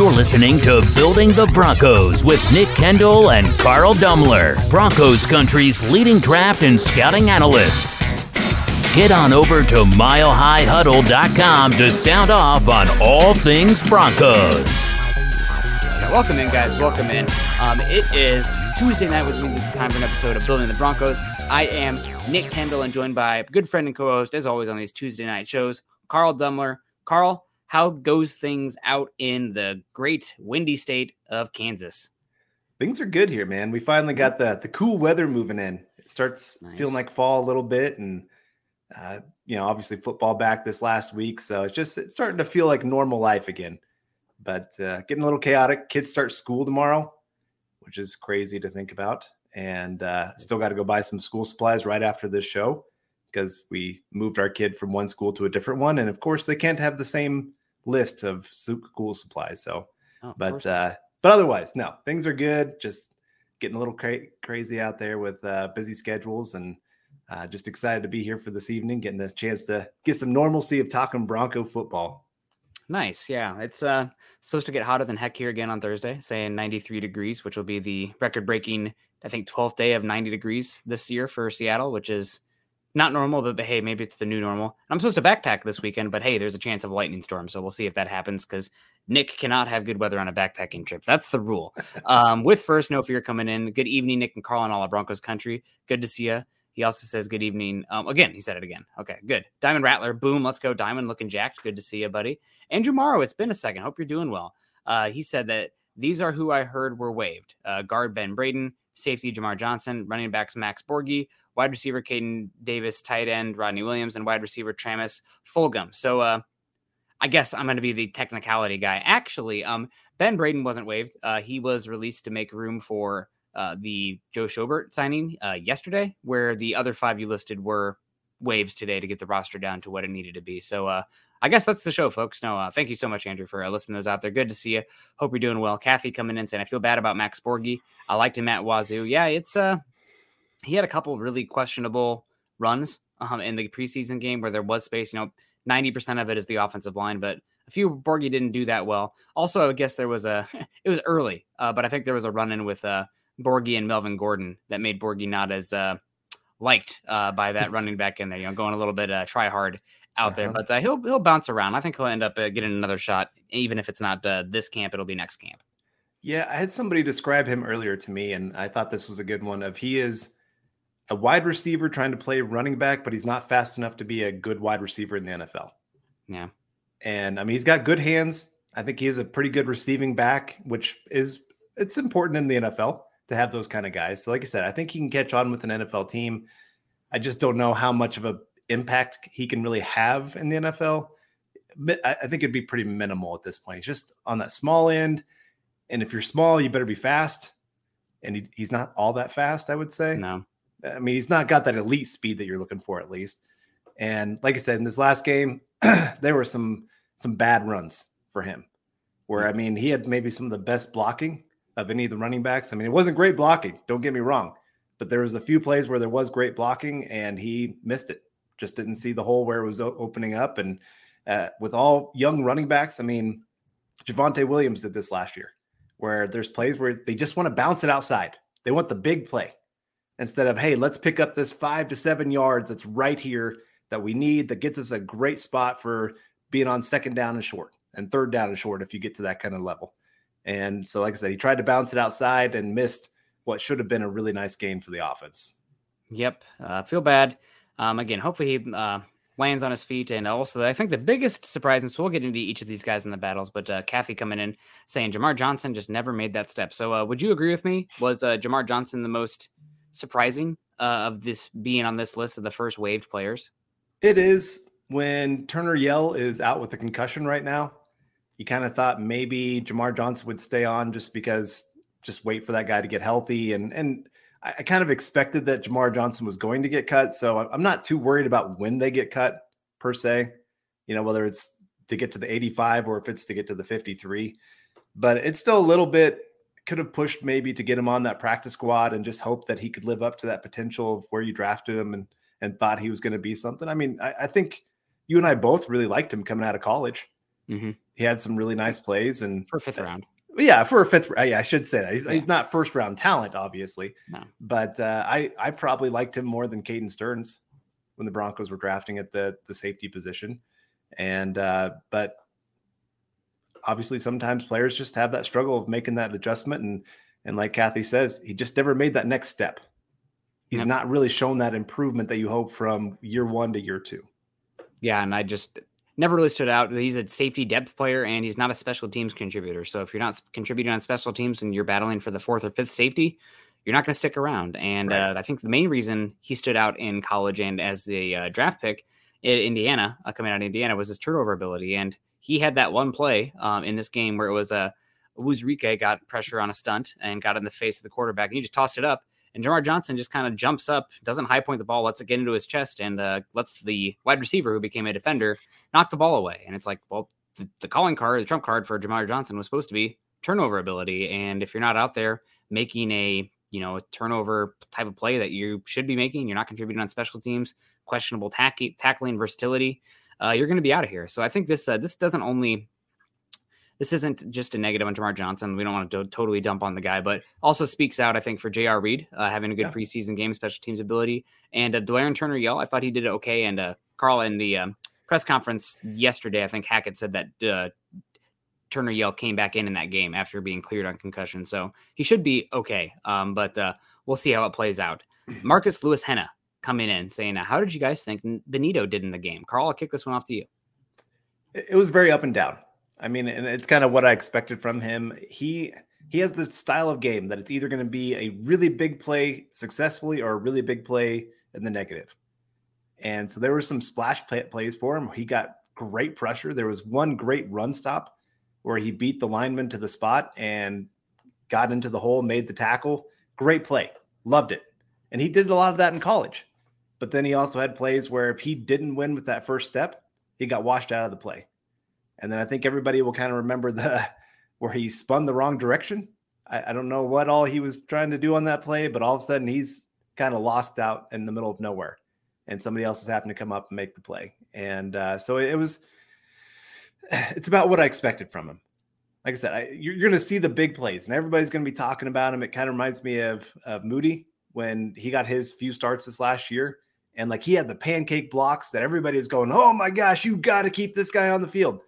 You're listening to Building the Broncos with Nick Kendall and Carl Dummler, Broncos country's leading draft and scouting analysts. Get on over to milehighhuddle.com to sound off on all things Broncos. Welcome in, guys. Welcome in. Um, it is Tuesday night, which means it's time for an episode of Building the Broncos. I am Nick Kendall and joined by good friend and co-host, as always, on these Tuesday night shows, Carl Dummler. Carl, how goes things out in the great windy state of Kansas? Things are good here, man. We finally got the the cool weather moving in. It starts nice. feeling like fall a little bit, and uh, you know, obviously football back this last week, so it's just it's starting to feel like normal life again. But uh, getting a little chaotic. Kids start school tomorrow, which is crazy to think about, and uh, still got to go buy some school supplies right after this show because we moved our kid from one school to a different one, and of course they can't have the same list of school supplies. So, oh, but uh, but otherwise, no, things are good. Just getting a little cra- crazy out there with uh, busy schedules, and uh, just excited to be here for this evening, getting a chance to get some normalcy of talking Bronco football. Nice, yeah. It's uh supposed to get hotter than heck here again on Thursday, saying 93 degrees, which will be the record-breaking, I think, 12th day of 90 degrees this year for Seattle, which is not normal, but, but hey, maybe it's the new normal. I'm supposed to backpack this weekend, but hey, there's a chance of a lightning storm, so we'll see if that happens because Nick cannot have good weather on a backpacking trip. That's the rule. Um, with first, no fear coming in. Good evening, Nick and Carl and all of Broncos country. Good to see you. He also says good evening. Um, again, he said it again. Okay, good. Diamond Rattler, boom, let's go. Diamond looking jacked. Good to see you, buddy. Andrew Morrow, it's been a second. Hope you're doing well. Uh, he said that these are who I heard were waived. Uh, guard Ben Braden, safety Jamar Johnson, running backs Max Borghi, wide receiver Caden Davis, tight end Rodney Williams, and wide receiver Travis Fulgham. So uh, I guess I'm going to be the technicality guy. Actually, um, Ben Braden wasn't waived. Uh, he was released to make room for uh, the Joe Schobert signing uh, yesterday, where the other five you listed were waves today to get the roster down to what it needed to be. So uh, I guess that's the show, folks. No, uh, thank you so much, Andrew, for uh, listening to those out there. Good to see you. Hope you're doing well. Kathy coming in saying, I feel bad about Max Borghi. I liked him at Wazoo. Yeah, it's uh, he had a couple really questionable runs um, in the preseason game where there was space. You know, 90% of it is the offensive line, but a few Borghi didn't do that well. Also, I guess there was a, it was early, uh, but I think there was a run in with uh, Borghi and Melvin Gordon that made Borghi not as uh, liked uh, by that running back in there. You know, going a little bit uh, try hard out uh-huh. there, but uh, he'll he'll bounce around. I think he'll end up uh, getting another shot, even if it's not uh, this camp, it'll be next camp. Yeah, I had somebody describe him earlier to me, and I thought this was a good one. Of he is a wide receiver trying to play running back, but he's not fast enough to be a good wide receiver in the NFL. Yeah, and I mean he's got good hands. I think he is a pretty good receiving back, which is it's important in the NFL to have those kind of guys. So, like I said, I think he can catch on with an NFL team. I just don't know how much of a impact he can really have in the NFL. I think it'd be pretty minimal at this point. He's just on that small end, and if you're small, you better be fast. And he, he's not all that fast, I would say. No, I mean he's not got that elite speed that you're looking for, at least. And like I said, in this last game, there were some some bad runs for him, where hmm. I mean he had maybe some of the best blocking of any of the running backs. I mean, it wasn't great blocking, don't get me wrong, but there was a few plays where there was great blocking and he missed it. Just didn't see the hole where it was opening up. And uh, with all young running backs, I mean, Javonte Williams did this last year, where there's plays where they just want to bounce it outside. They want the big play instead of, hey, let's pick up this five to seven yards that's right here that we need that gets us a great spot for being on second down and short and third down and short if you get to that kind of level. And so, like I said, he tried to bounce it outside and missed what should have been a really nice gain for the offense. Yep. Uh, feel bad. Um, again, hopefully he uh, lands on his feet. And also, I think the biggest surprise, and so we'll get into each of these guys in the battles, but uh, Kathy coming in saying Jamar Johnson just never made that step. So, uh, would you agree with me? Was uh, Jamar Johnson the most surprising uh, of this being on this list of the first waived players? It is when Turner Yell is out with a concussion right now. You kind of thought maybe Jamar Johnson would stay on just because just wait for that guy to get healthy and and I, kind of expected that Jamar Johnson was going to get cut, so I'm not too worried about when they get cut per se. You know, whether it's to get to the 85 or if it's to get to the 53, but it's still a little bit could have pushed maybe to get him on that practice squad and just hope that he could live up to that potential of where you drafted him and and thought he was going to be something. I mean, I, I, think you and I both really liked him coming out of college. Mm-hmm. He had some really nice plays and for fifth round yeah, for a fifth, yeah, I should say that he's, yeah. he's not first round talent, obviously. No. But uh, I I probably liked him more than Caden Sterns when the Broncos were drafting at the the safety position, and uh, but obviously sometimes players just have that struggle of making that adjustment, and and like Kathy says, he just never made that next step. He's yep. not really shown that improvement that you hope from year one to year two. Yeah, and I just never really stood out. He's a safety depth player and he's not a special teams contributor. So if you're not contributing on special teams and you're battling for the fourth or fifth safety, you're not going to stick around. And right. uh, I think the main reason he stood out in college and as the uh, draft pick in Indiana, uh, coming out of Indiana, was his turnover ability. And he had that one play um, in this game where it was a uh, Uwazurike got pressure on a stunt and got in the face of the quarterback, and he just tossed it up. And Jamar Johnson just kind of jumps up, doesn't high point the ball, lets it get into his chest, and uh, lets the wide receiver who became a defender knock the ball away. And it's like, well, the, the calling card, the trump card for Jamar Johnson was supposed to be turnover ability. And if you're not out there making a you know a turnover type of play that you should be making, you're not contributing on special teams, questionable tack- tackling versatility, uh, you're going to be out of here. So I think this uh, this doesn't only this isn't just a negative on Jamar Johnson. We don't want to totally dump on the guy, but also speaks out, I think, for J.R. Reed uh, having a good yeah. preseason game, special teams ability, and uh, Delarrin Turner Yell. I thought he did okay, and uh, Carl and the um, press conference yesterday, I think Hackett said that uh, Turner Yell came back in in that game after being cleared on concussion, so he should be okay. Um, but uh, we'll see how it plays out. Marcus Lewis Henna coming in saying, "How did you guys think Bonitto did in the game?" Carl, I'll kick this one off to you. It was very up and down. I mean, and it's kind of what I expected from him. He he has the style of game that it's either going to be a really big play successfully or a really big play in the negative. And so there were some splash play, plays for him. He got great pressure. There was one great run stop where he beat the lineman to the spot and got into the hole, made the tackle. Great play. Loved it. And he did a lot of that in college. But then he also had plays where if he didn't win with that first step, he got washed out of the play. And then I think everybody will kind of remember the where he spun the wrong direction. I, I, don't know what all he was trying to do on that play, but all of a sudden he's kind of lost out in the middle of nowhere, and somebody else is having to come up and make the play. And uh, so it, it, was. It's about what I expected from him. Like I said, I, you're, you're going to see the big plays, and everybody's going to be talking about him. It kind of reminds me of, of Moody when he got his few starts this last year. And like he had the pancake blocks that everybody was going, oh my gosh, you got to keep this guy on the field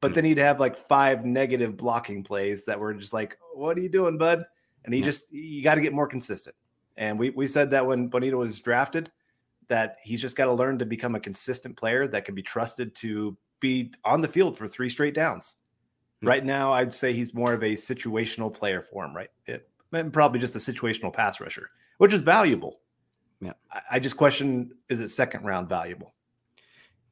but hmm. then he'd have like five negative blocking plays that were just like, what are you doing, bud? And he yeah. just, you got to get more consistent. And we, we said that when Bonitto was drafted, that he's just got to learn to become a consistent player that can be trusted to be on the field for three straight downs. Mm-hmm. Right now, I'd say he's more of a situational player for him, right? It, probably just a situational pass rusher, which is valuable. Yeah. I, I just question is it second round valuable?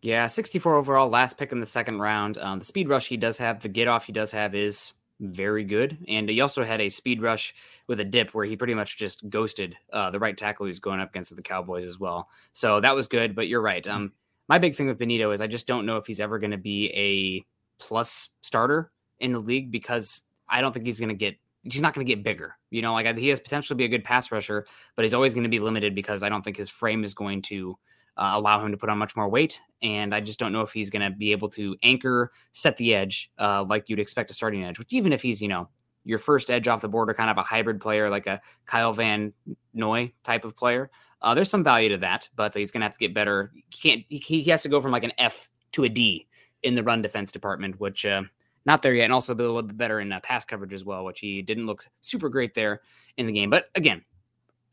Yeah, 64 overall, last pick in the second round. Um, the speed rush he does have, the get off he does have is very good. And he also had a speed rush with a dip where he pretty much just ghosted uh, the right tackle who's going up against the Cowboys as well. So that was good. But you're right. Um, my big thing with Bonitto is I just don't know if he's ever going to be a plus starter in the league because I don't think he's going to get. He's not going to get bigger, you know. Like he has potential to be a good pass rusher, but he's always going to be limited because I don't think his frame is going to uh, allow him to put on much more weight. And I just don't know if he's going to be able to anchor, set the edge uh, like you'd expect a starting edge, which even if he's, you know, your first edge off the board or kind of a hybrid player like a Kyle Van Noy type of player, uh, there's some value to that, but he's going to have to get better. He can't, he, he has to go from like an F to a D in the run defense department, which uh, not there yet, and also a little bit better in uh, pass coverage as well, which he didn't look super great there in the game. But again,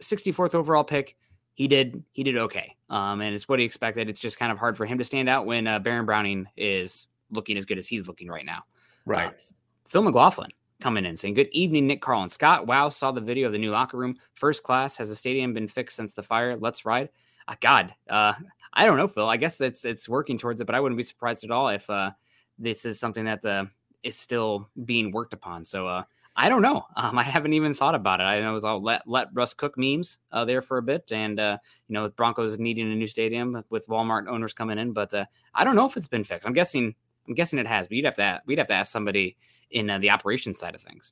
64th overall pick, he did he did okay, um, and it's what he expected. It's just kind of hard for him to stand out when uh, Baron Browning is looking as good as he's looking right now. Right. Uh, Phil McLaughlin coming in saying, Good evening, Nick, Carl, and Scott. Wow, saw the video of the new locker room. First class. Has the stadium been fixed since the fire? Let's ride. Uh, God, uh, I don't know, Phil. I guess that's it's working towards it, but I wouldn't be surprised at all if uh, this is something that the is still being worked upon. So uh, I don't know. Um, I haven't even thought about it. I know I'll let let Russ cook memes uh, there for a bit, and uh, you know Broncos needing a new stadium with Walmart owners coming in, but uh, I don't know if it's been fixed. I'm guessing. I'm guessing it has, but you'd have to we'd have to ask somebody in uh, the operations side of things.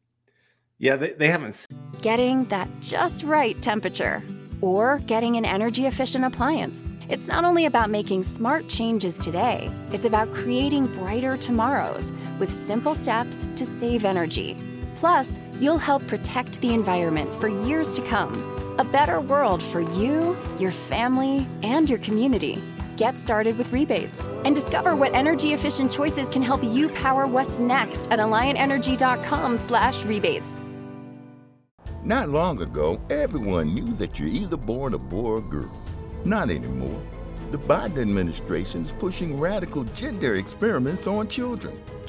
Yeah, they, they haven't. Getting that just right temperature or getting an energy efficient appliance. It's not only about making smart changes today, it's about creating brighter tomorrows with simple steps to save energy. Plus, you'll help protect the environment for years to come. A better world for you, your family, and your community. Get started with rebates and discover what energy efficient choices can help you power what's next at alliantenergy.com/slash rebates. Not long ago, everyone knew that you're either born a boy or a girl. Not anymore. The Biden administration is pushing radical gender experiments on children,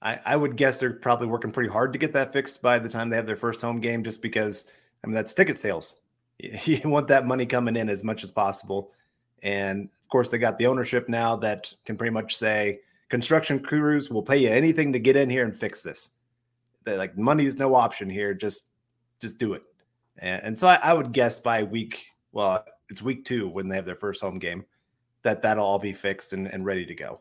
I, I would guess they're probably working pretty hard to get that fixed by the time they have their first home game, just because, I mean, that's ticket sales. You want that money coming in as much as possible. And of course, they got the ownership now that can pretty much say construction crews will pay you anything to get in here and fix this. Like money's no option here. Just just do it. And, and so I, I, would guess by week, well, it's week two when they have their first home game, that that'll all be fixed and, and ready to go.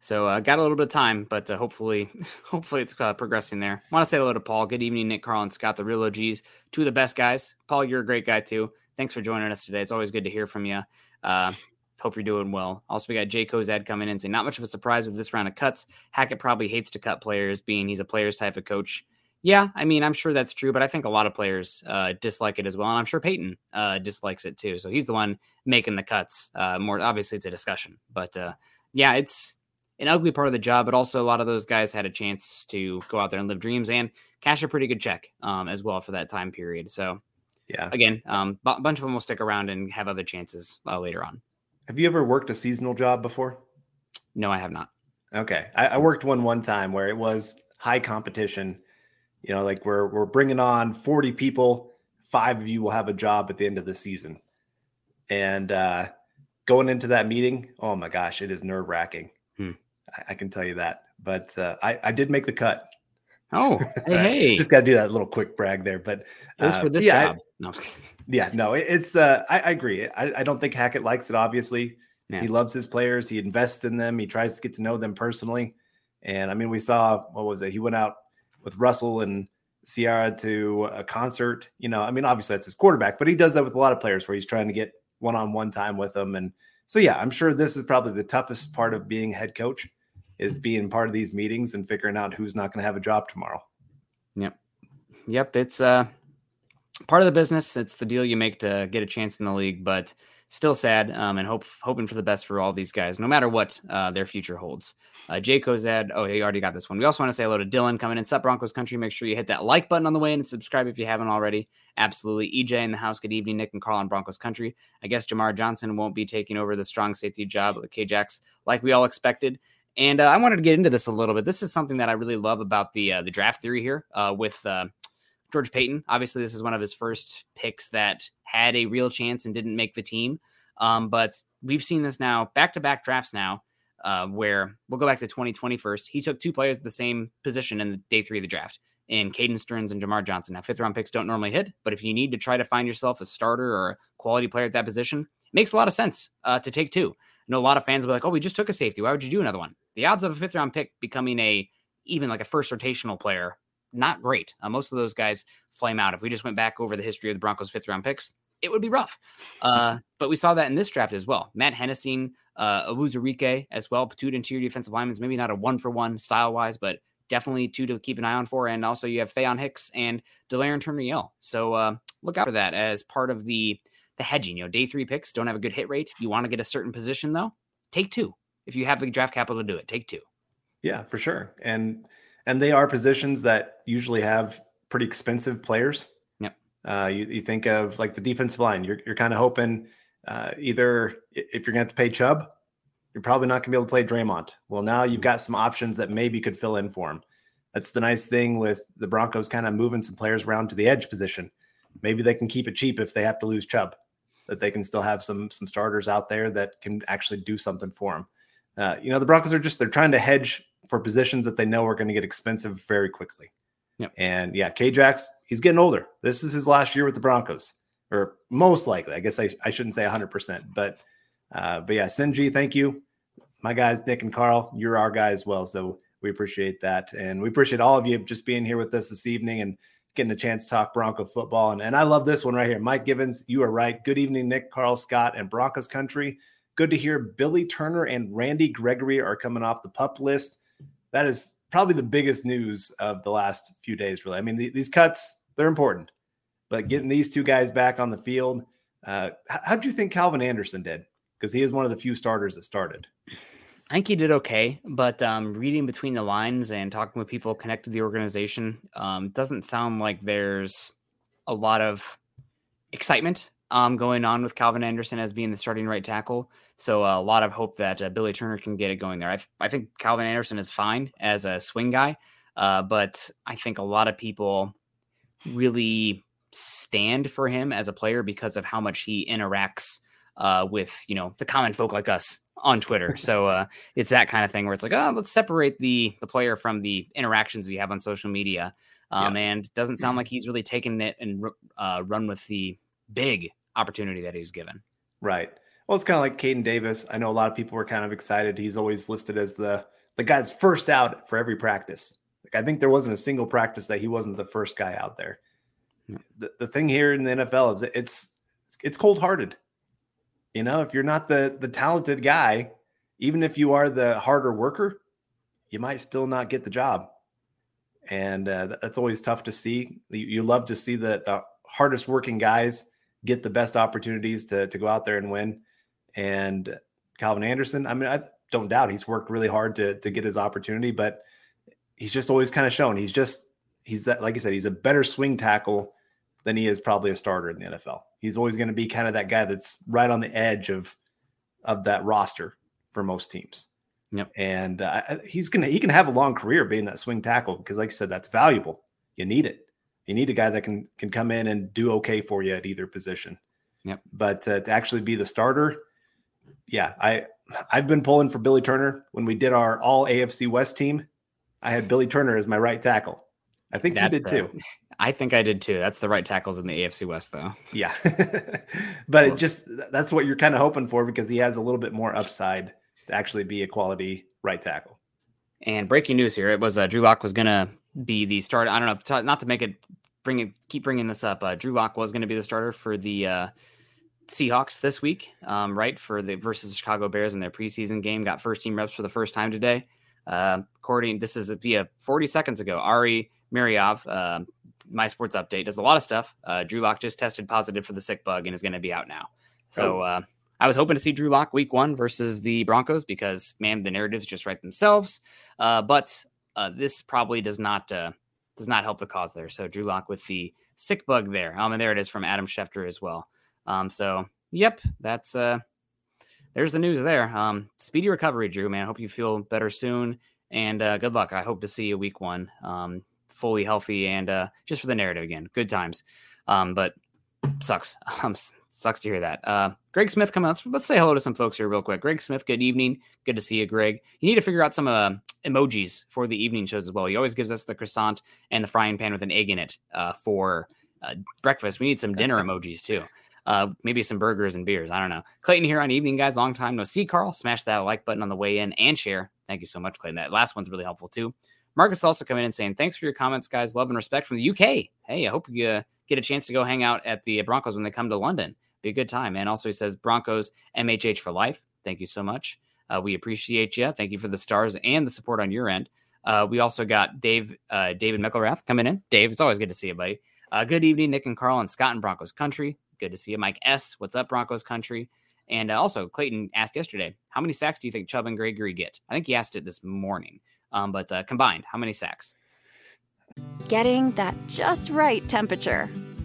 So uh, got a little bit of time, but uh, hopefully, hopefully it's uh, progressing there. Want to say hello to Paul. Good evening, Nick, Carl, and Scott, the real OGs, two of the best guys. Paul, you're a great guy too. Thanks for joining us today. It's always good to hear from you. Uh, hope you're doing well. Also, we got Jay Kozad coming in saying not much of a surprise with this round of cuts. Hackett probably hates to cut players, being he's a players type of coach. Yeah, I mean, I'm sure that's true, but I think a lot of players uh, dislike it as well, and I'm sure Paton uh, dislikes it too. So he's the one making the cuts. Uh, more obviously, it's a discussion, but uh, yeah, it's an ugly part of the job. But also, a lot of those guys had a chance to go out there and live dreams and cash a pretty good check um, as well for that time period. So yeah, again, um, a bunch of them will stick around and have other chances uh, later on. Have you ever worked a seasonal job before? No, I have not. Okay, I, I worked one one time where it was high competition you know, like we're we're bringing on 40 people, five of you will have a job at the end of the season. And uh going into that meeting, oh my gosh, it is nerve wracking. I, I, can tell you that. But uh, I, I did make the cut. Oh, hey, just got to do that little quick brag there. But uh, for this yeah, job. I, no. yeah, no, it, it's. Uh, I, I agree. I, I, don't think Hackett likes it. Obviously, yeah. he loves his players. He invests in them. He tries to get to know them personally. And I mean, we saw what was it? He went out with Russell and Ciara to a concert. You know, I mean, obviously that's his quarterback, but he does that with a lot of players where he's trying to get one-on-one time with them. And so, yeah, I'm sure this is probably the toughest part of being head coach is being part of these meetings and figuring out who's not going to have a job tomorrow. Yep. Yep. It's uh part of the business. It's the deal you make to get a chance in the league, but still sad um, and hope hoping for the best for all these guys, no matter what uh, their future holds. Uh, Jay Kozad, oh, he already got this one. We also want to say hello to Dylan coming in. Sup, Broncos country. Make sure you hit that like button on the way in and subscribe if you haven't already. Absolutely. EJ in the house. Good evening, Nick and Carl on Broncos country. I guess Jamar Johnson won't be taking over the strong safety job with KJax like we all expected. And uh, I wanted to get into this a little bit. This is something that I really love about the uh, the draft theory here uh, with uh, George Paton. Obviously, this is one of his first picks that had a real chance and didn't make the team. Um, but we've seen this now back to back drafts now, uh, where we'll go back to 2020 first. He took two players at the same position in the day three of the draft in Caden Sterns and Jamar Johnson. Now, fifth round picks don't normally hit, but if you need to try to find yourself a starter or a quality player at that position, it makes a lot of sense uh, to take two. I know a lot of fans will be like, oh, we just took a safety. Why would you do another one? The odds of a fifth round pick becoming a even like a first rotational player, not great. Uh, most of those guys flame out. If we just went back over the history of the Broncos' fifth round picks, it would be rough. Uh, but we saw that in this draft as well. Matt Henningsen, uh, as well, two interior defensive linemen, maybe not a one for one style wise, but definitely two to keep an eye on for. And also you have Faion Hicks and Delarrin Turner Yell. So uh, look out for that as part of the the hedging. You know, day three picks don't have a good hit rate. You want to get a certain position though, take two. If you have the draft capital to do it, take two. Yeah, for sure. And and they are positions that usually have pretty expensive players. Yep. Uh, you, you think of like the defensive line. You're you're kind of hoping uh, either if you're going to have to pay Chubb, you're probably not going to be able to play Dre'Mont. Well, now you've got some options that maybe could fill in for him. That's the nice thing with the Broncos kind of moving some players around to the edge position. Maybe they can keep it cheap if they have to lose Chubb, that they can still have some some starters out there that can actually do something for them. Uh, you know, the Broncos are just they're trying to hedge for positions that they know are going to get expensive very quickly. Yep. And yeah, K-Jax, he's getting older. This is his last year with the Broncos, or most likely. I guess I, I shouldn't say 100%, but uh, but yeah, Sinji, thank you. My guys, Nick and Carl, you're our guy as well. So we appreciate that. And we appreciate all of you just being here with us this evening and getting a chance to talk Bronco football. And, and I love this one right here. Mike Gibbons, you are right. Good evening, Nick, Carl, Scott, and Broncos country. Good to hear Billy Turner and Randy Gregory are coming off the pup list that is probably the biggest news of the last few days, really. I mean, the, these cuts, they're important, but getting these two guys back on the field, uh, how do you think Calvin Anderson did? Because he is one of the few starters that started. I think he did okay, but um, reading between the lines and talking with people connected to the organization, um, doesn't sound like there's a lot of excitement um, going on with Calvin Anderson as being the starting right tackle. So uh, a lot of hope that uh, Billy Turner can get it going there. I, th- I think Calvin Anderson is fine as a swing guy, uh, but I think a lot of people really stand for him as a player because of how much he interacts uh, with you know the common folk like us on Twitter. so uh, it's that kind of thing where it's like, oh, let's separate the the player from the interactions you have on social media. Um, yeah. And doesn't sound like he's really taken it and uh, run with the big opportunity that he's given. Right. Well, it's kind of like Caden Davis. I know a lot of people were kind of excited. He's always listed as the the guy's first out for every practice. Like I think there wasn't a single practice that he wasn't the first guy out there. Yeah. The, the thing here in the NFL is it's it's cold hearted. You know, if you're not the the talented guy, even if you are the harder worker, you might still not get the job. And uh, that's always tough to see. You, you love to see the the hardest working guys get the best opportunities to to go out there and win. And Calvin Anderson, I mean, I don't doubt he's worked really hard to to get his opportunity, but he's just always kind of shown he's just he's that like I said, he's a better swing tackle than he is probably a starter in the NFL. He's always going to be kind of that guy that's right on the edge of of that roster for most teams. Yep. And uh, he's gonna he can have a long career being that swing tackle because, like I said, that's valuable. You need it. You need a guy that can can come in and do okay for you at either position. Yep. But uh, to actually be the starter, yeah, I I've been pulling for Billy Turner when we did our all AFC West team. I had Billy Turner as my right tackle. I think That's, you did too. I think I did too. That's the right tackles in the AFC West, though. Yeah, but it just that's what you're kind of hoping for because he has a little bit more upside to actually be a quality right tackle. And breaking news here: it was uh, Drew Lock was going to be the starter. I don't know, not to make it bring it, keep bringing this up. Uh, Drew Lock was going to be the starter for the uh, Seahawks this week, um, right? For the versus the Chicago Bears in their preseason game. Got first team reps for the first time today. Uh, according, this is via 40 seconds ago. Ari Meirov, uh, my sports update, does a lot of stuff. Uh, Drew Lock just tested positive for the sick bug and is going to be out now. So, oh. uh, I was hoping to see Drew Lock week one versus the Broncos because, man, the narratives just write themselves. Uh, but uh, this probably does not uh, does not help the cause there. So Drew Lock with the sick bug there. Um, and there it is from Adam Schefter as well. Um, so yep, that's uh, there's the news there. Um, speedy recovery, Drew. Man, hope you feel better soon, and uh, good luck. I hope to see you week one. Um, fully healthy and uh, just for the narrative again. Good times. Um, but sucks. Um, sucks to hear that. Uh, Greg Smith, come. Let's, let's say hello to some folks here real quick. Greg Smith, good evening. Good to see you, Greg. You need to figure out some uh, emojis for the evening shows as well. He always gives us the croissant and the frying pan with an egg in it uh, for uh, breakfast. We need some dinner emojis too. Uh, maybe some burgers and beers. I don't know. Clayton here on evening, guys. Long time no see, Carl. Smash that like button on the way in and share. Thank you so much, Clayton. That last one's really helpful too. Marcus also coming in and saying, thanks for your comments, guys. Love and respect from the UK. Hey, I hope you uh, get a chance to go hang out at the Broncos when they come to London. Be a good time. And also, he says, Broncos MHH for life. Thank you so much. Uh, we appreciate you. Thank you for the stars and the support on your end. Uh, we also got Dave, uh, David McElrath coming in. Dave, it's always good to see you, buddy. Uh, good evening, Nick and Carl and Scott in Broncos country. Good to see you, Mike S. What's up, Broncos country? And uh, also, Clayton asked yesterday, how many sacks do you think Chubb and Gregory get? I think he asked it this morning. Um, but uh, combined, how many sacks? Getting that just right temperature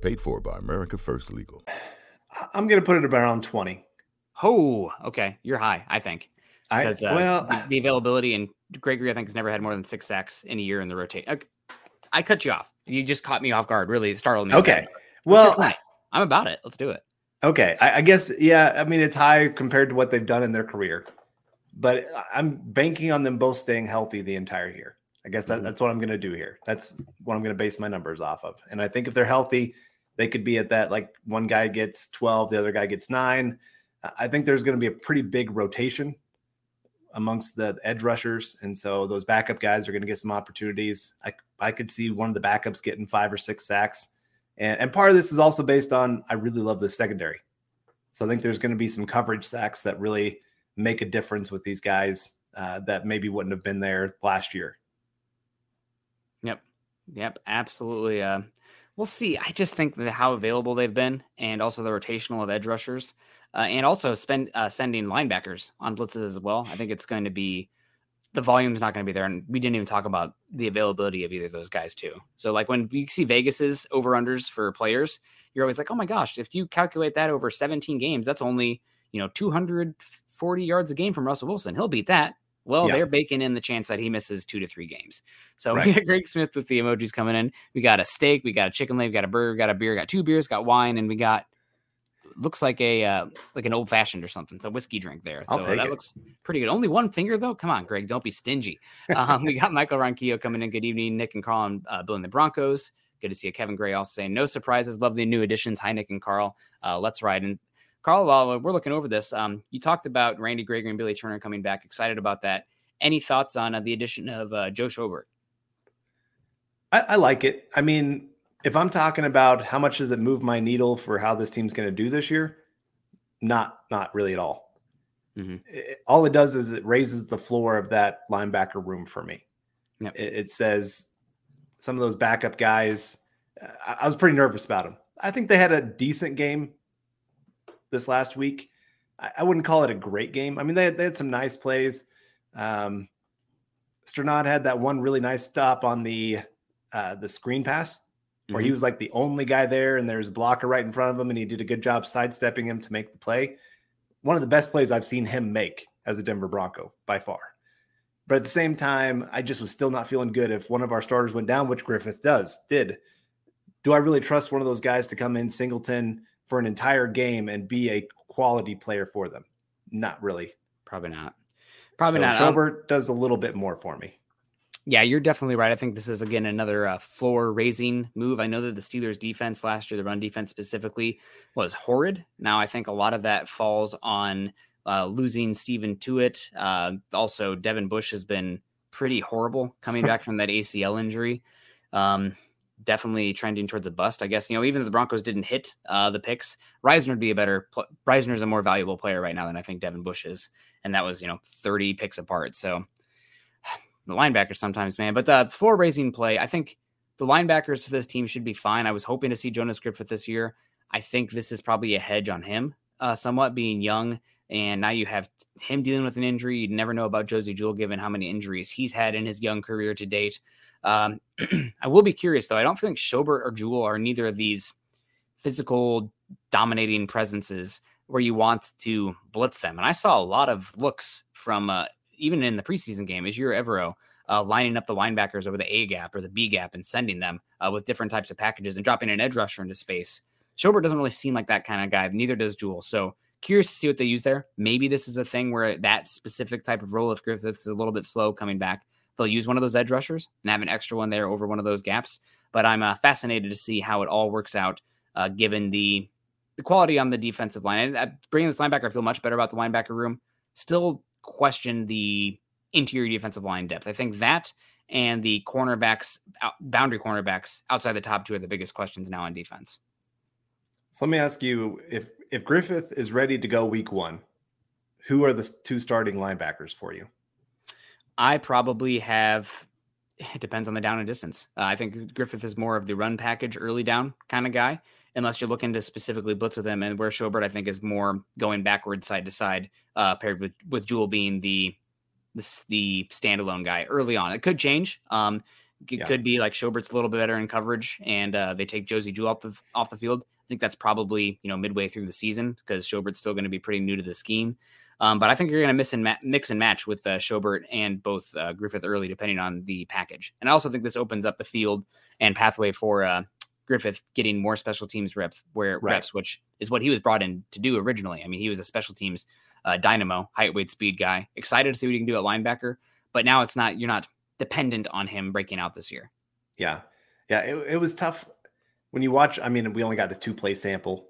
Paid for by America First Legal. I'm going to put it around 20. Oh, okay. You're high, I think. I, uh, well, the, the availability and Gregory, I think, has never had more than six sacks in a year in the rotate. I, I cut you off. You just caught me off guard. Really startled me. okay. Let's Well, I'm about it. Let's do it. Okay, I, I guess yeah. I mean, it's high compared to what they've done in their career, but I- I'm banking on them both staying healthy the entire year. I guess that, Mhm. that's what I'm going to do here. That's what I'm going to base my numbers off of. And I think if they're healthy, they could be at that like one guy gets 12, the other guy gets nine. I- think there's going to be a pretty big rotation amongst the edge rushers, and so those backup guys are going to get some opportunities. I I could see one of the backups getting five or six sacks. And, and part of this is also based on I really love the secondary. So I think there's going to be some coverage sacks that really make a difference with these guys uh, that maybe wouldn't have been there last year. Yep. Yep. Absolutely. Uh, we'll see. I just think that how available they've been and also the rotational of edge rushers uh, and also spend uh, sending linebackers on blitzes as well. I think it's going to be the volume is not going to be there. And we didn't even talk about the availability of either of those guys too. So like when you see Vegas's over unders for players, you're always like, oh my gosh, if you calculate that over 17 games, that's only, you know, 240 yards a game from Russell Wilson. He'll beat that. Well, Yeah. they're baking in the chance that he misses two to three games. So we got Greg Smith with the emojis coming in. We got a steak, we got a chicken leg, we got a burger, got a beer, got two beers, got wine, and we got looks like a uh, like an old fashioned or something. It's a whiskey drink there. So that it. looks pretty good. Only one finger though. Come on, Greg, don't be stingy. Um, we got Michael Ronquillo coming in. Good evening, Nick and Carl, and uh, building the Broncos. Good to see you. Kevin Gray also saying no surprises. Love the new additions. Hi, Nick and Carl. Uh, let's ride. And Carl, while we're looking over this, um, you talked about Randy Gregory and Billy Turner coming back. Excited about that. Any thoughts on uh, the addition of uh, Joe Schobert? I, I like it. I mean, if I'm talking about how much does it move my needle for how this team's going to do this year, not not really at all. Mhm. It- all it does is it raises the floor of that linebacker room for me. Yep. It, it says some of those backup guys. uh, I, I was pretty nervous about them. I think they had a decent game this last week. I, I wouldn't call it a great game. I mean, they had, they had some nice plays. Um, Strnad had that one really nice stop on the uh, the screen pass where mm-hmm. he was like the only guy there and there's a blocker right in front of him and he did a good job sidestepping him to make the play. One of the best plays I've seen him make as a Denver Bronco by far. But at the same time, I just was still not feeling good if one of our starters went down, which Griffith does, did. Do I really trust one of those guys to come in Singleton for an entire game and be a quality player for them? Not really. Probably not. Probably so not. Schobert does a little bit more for me. Yeah, you're definitely right. I think this is again another uh, floor raising move. I know that the Steelers defense last year, the run defense specifically, was horrid. Now I think a lot of that falls on uh, losing Stephon Tuitt. Uh, also, Devin Bush has been pretty horrible coming back from that ACL injury. Um, definitely trending towards a bust. I guess you know even if the Broncos didn't hit uh, the picks, Risner would be a better. Pl- Risner's a more valuable player right now than I think Devin Bush is, and that was you know 30 picks apart. So the linebackers sometimes, man. But the floor raising play, I think the linebackers for this team should be fine. I was hoping to see Jonas Griffith this year. I think this is probably a hedge on him, uh, somewhat being young. And now you have him dealing with an injury. You'd never know about Josey Jewell given how many injuries he's had in his young career to date. Um, I will be curious though. I don't think Schobert or Jewell are neither of these physical dominating presences where you want to blitz them. And I saw a lot of looks from uh, even in the preseason game, Ejiro Evero uh, lining up the linebackers over the A gap or the B gap and sending them uh, with different types of packages and dropping an edge rusher into space. Schobert doesn't really seem like that kind of guy. Neither does Jewell. So curious to see what they use there. Maybe this is a thing where that specific type of role, if Griffiths is a little bit slow coming back, they'll use one of those edge rushers and have an extra one there over one of those gaps. But I'm uh, fascinated to see how it all works out, uh, given the the quality on the defensive line. And bringing this linebacker, I feel much better about the linebacker room. Still question the interior defensive line depth. I think that and the cornerbacks, boundary cornerbacks outside the top two are the biggest questions now on defense. So let me ask you if if Griffith is ready to go week one, who are the two starting linebackers for you? I probably have. It depends on the down and distance. Uh, I think Griffith is more of the run package, early down kind of guy unless you're looking to specifically blitz with him. And where Schobert, I think, is more going backwards side to side, uh, paired with with Jewell being the the, the standalone guy early on. It could change. Um, it yeah. could be like Schobert's a little bit better in coverage, and uh, they take Josey Jewell off the off the field. I think that's probably you know midway through the season because Schobert's still going to be pretty new to the scheme. Um, but I think you're going to miss and ma- mix and match with uh, Schobert and both uh, Griffith early, depending on the package. And I also think this opens up the field and pathway for uh, Griffith getting more special teams reps, where right. reps, which is what he was brought in to do originally. I mean, he was a special teams uh, dynamo, height, weight, speed guy. Excited to see what he can do at linebacker, but now it's not. You're not dependent on him breaking out this year. Yeah, yeah. It, it was tough when you watch. I mean, we only got a two play sample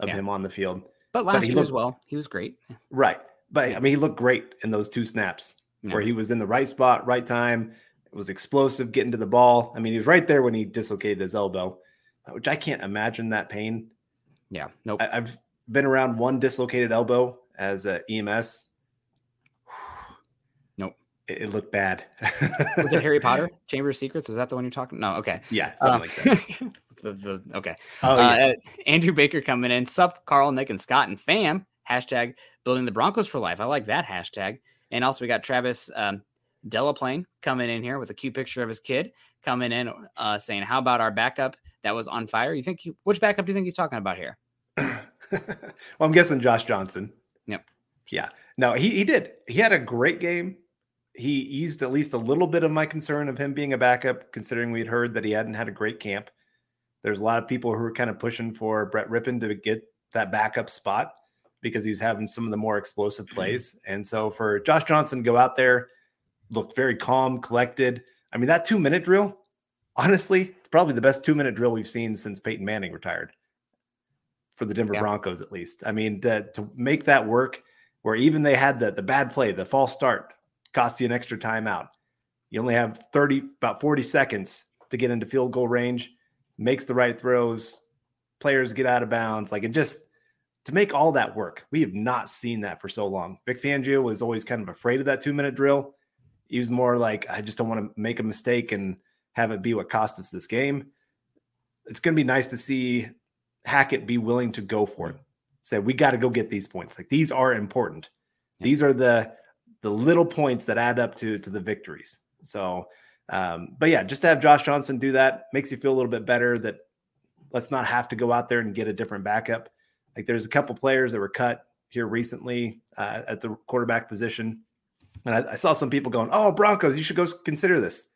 of yeah. him on the field, but last but year looked, as well, he was great. Right, but I mean, he looked great in those two snaps yeah. where he was in the right spot, right time. It was explosive, getting to the ball. I mean, he was right there when he dislocated his elbow which I can't imagine that pain. Yeah, nope. I, have been around one dislocated elbow as a EMS. Nope. It, it looked bad. was it Harry Potter Chamber of Secrets? Was that the one you're talking? No. Okay. Yeah. Something um, like that. the, the, okay. Oh, yeah. uh, Andrew Baker coming in. Sup, Carl, Nick, and Scott and fam. Hashtag building the Broncos for life. I like that hashtag. And also we got Travis um, Delaplane coming in here with a cute picture of his kid coming in uh, saying, "How about our backup that was on fire?" You think which backup do you think he's talking about here? well, I'm guessing Josh Johnson. Yep. Yeah. No, he he did. He had a great game. He eased at least a little bit of my concern of him being a backup, considering we'd heard that he hadn't had a great camp. There's a lot of people who are kind of pushing for Brett Rypien to get that backup spot because he's having some of the more explosive mm-hmm. plays. And so for Josh Johnson go out there look very calm, collected. I mean, that two minute drill, honestly, it's probably the best two minute drill we've seen since Peyton Manning retired for the Denver yeah. Broncos, at least. I mean, to, to, make that work, where even they had the, the bad play, the false start, cost you an extra timeout. You only have 30, about 40 seconds to get into field goal range, makes the right throws, players get out of bounds. Like it just, to make all that work, we have not seen that for so long. Vic Fangio was always kind of afraid of that two minute drill. He was more like, I just don't want to make a mistake and have it be what cost us this game. It's going to be nice to see Hackett be willing to go for it. Say, we got to go get these points. Like these are important. These are the the little points that add up to to the victories. So Um, but yeah, just to have Josh Johnson do that makes you feel a little bit better that let's not have to go out there and get a different backup. Like there's a couple players that were cut here recently uh, at the quarterback position. And I, I, saw some people going, "Oh, Broncos, you should go consider this."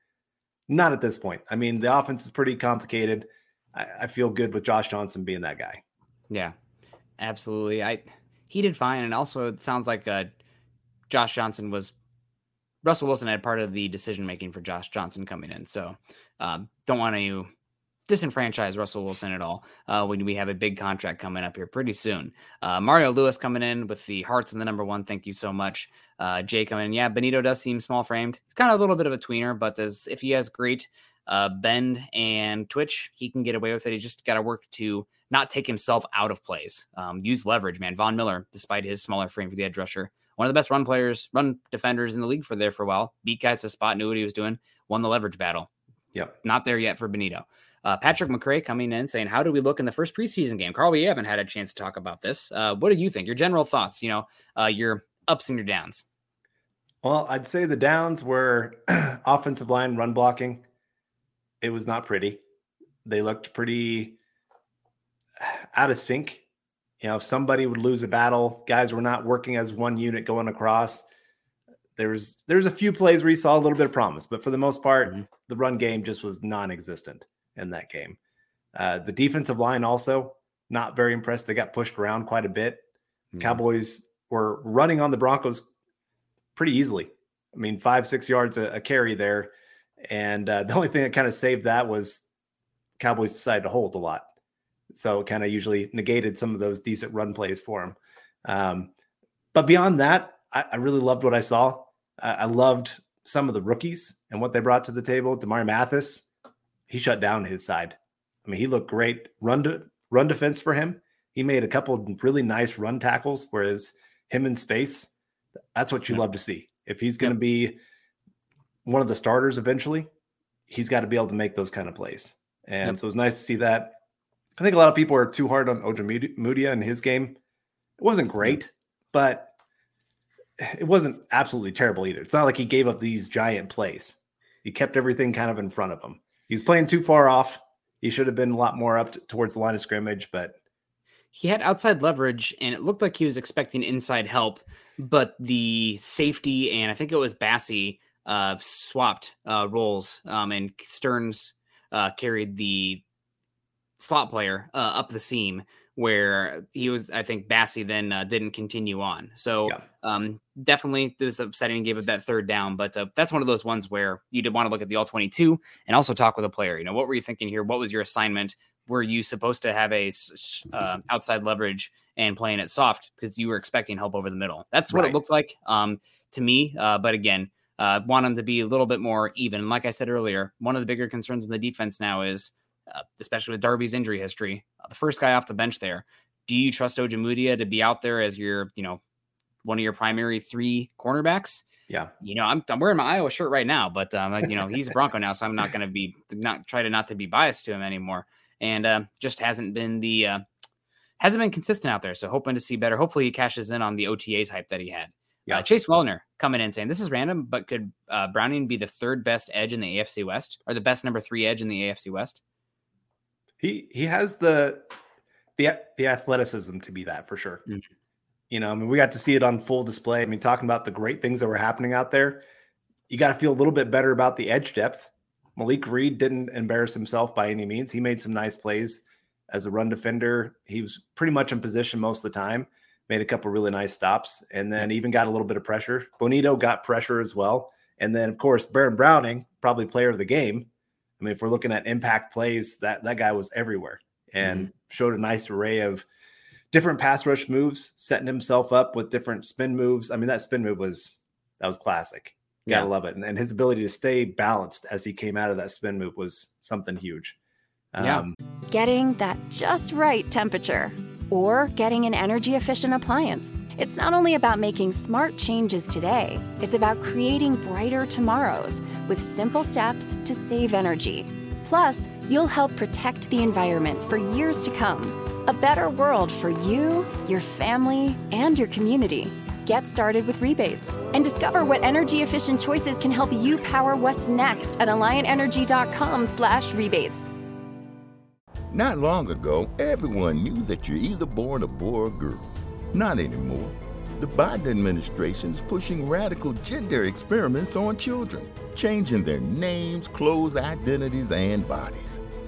Not at this point. I mean, the offense is pretty complicated. I, I feel good with Josh Johnson being that guy. Yeah, absolutely. I he did fine, and also it sounds like uh, Josh Johnson was Russell Wilson had part of the decision making for Josh Johnson coming in. So um, don't want to disenfranchise Russell Wilson at all uh, when we have a big contract coming up here pretty soon. Uh, Mario Lewis coming in with the hearts and the number one. Thank you so much. Uh, Jay coming in. Yeah, Bonitto does seem small framed. It's kind of a little bit of a tweener, but as, if he has great uh, bend and twitch, he can get away with it. He just got to work to not take himself out of plays. Um, use leverage, man. Von Miller, despite his smaller frame for the edge rusher, one of the best run players, run defenders in the league for there for a while. Beat guys to spot, knew what he was doing, won the leverage battle. Yep. Not there yet for Bonitto. Uh, Patrick McCray coming in saying, How do we look in the first preseason game? Carl, we haven't had a chance to talk about this. Uh, what do you think? Your general thoughts, you know, uh, your ups and your downs. Well, I'd say the downs were offensive line run blocking. It was not pretty. They looked pretty out of sync you know, if somebody would lose a battle, guys were not working as one unit going across. There's there's a few plays where you saw a little bit of promise, but for the most part, mm-hmm. the run game just was non-existent in that game. Uh, the defensive line also not very impressed. They got pushed around quite a bit. Mm-hmm. Cowboys were running on the Broncos pretty easily. I mean, five six yards a, a carry there, and uh, the only thing that kind of saved that was Cowboys decided to hold a lot. So it kind of usually negated some of those decent run plays for him. Um, but beyond that, I, I, really loved what I saw. I, I, loved some of the rookies and what they brought to the table. Damarri Mathis, he shut down his side. I mean, he looked great. Run to run defense for him. He made a couple really nice run tackles, whereas him in space, that's what you love to see. If he's going to yep. be one of the starters eventually, he's got to be able to make those kind of plays. And yep. so it was nice to see that. I think a lot of people are too hard on Ojemudia in his game. It wasn't great, but it wasn't absolutely terrible either. It's not like he gave up these giant plays. He kept everything kind of in front of him. He's playing too far off. He should have been a lot more up t- towards the line of scrimmage, but he had outside leverage and it looked like he was expecting inside help, but the safety and I think it was Bassey uh, swapped uh, roles um, and Sterns uh, carried the slot player uh, up the seam where he was i think bassey then uh, didn't continue on so yeah. Um, definitely this upsetting gave it that third down but uh, that's one of those ones where you did want to look at the all 22 and also talk with a player you know what were you thinking here what was your assignment were you supposed to have a uh, outside leverage and playing it soft because you were expecting help over the middle that's what right. it looked like um, to me uh, but again uh, want them to be a little bit more even like i said earlier one of the bigger concerns in the defense now is uh, especially with Darby's injury history. Uh, the first guy off the bench there. Do you trust Ojemudia to be out there as your, you know, one of your primary three cornerbacks? Yeah. You know, I'm, I'm wearing my Iowa shirt right now, but um, you know, he's a Bronco now, so I'm not going to be not try to not to be biased to him anymore. And uh, just hasn't been the uh, hasn't been consistent out there. So hoping to see better. Hopefully, he cashes in on the OTAs hype that he had. Yeah. Uh, Chase Wellner coming in saying this is random, but could uh, Browning be the third best edge in the AFC West or the best number three edge in the AFC West? He he has the the the athleticism to be that for sure. Mm-hmm. You know, I mean, we got to see it on full display. I mean, talking about the great things that were happening out there, you got to feel a little bit better about the edge depth. Malik Reed didn't embarrass himself by any means. He made some nice plays as a run defender. He was pretty much in position most of the time. Made a couple really nice stops, and then even got a little bit of pressure. Bonitto got pressure as well, and then of course Baron Browning, probably player of the game, I mean, if we're looking at impact plays, that that guy was everywhere and mm-hmm. showed a nice array of different pass rush moves, setting himself up with different spin moves. I mean, that spin move was that was classic. Gotta yeah. love it. And, and, his ability to stay balanced as he came out of that spin move was something huge. Um, yeah. Getting that just right temperature or getting an energy efficient appliance. It's not only about making smart changes today, it's about creating brighter tomorrows with simple steps to save energy. Plus, you'll help protect the environment for years to come. A better world for you, your family, and your community. Get started with rebates and discover what energy efficient choices can help you power what's next at alliantenergy.com/slash rebates. Not long ago, everyone knew that you're either born a boy or girl. Not anymore. The Biden administration is pushing radical gender experiments on children, changing their names, clothes, identities, and bodies.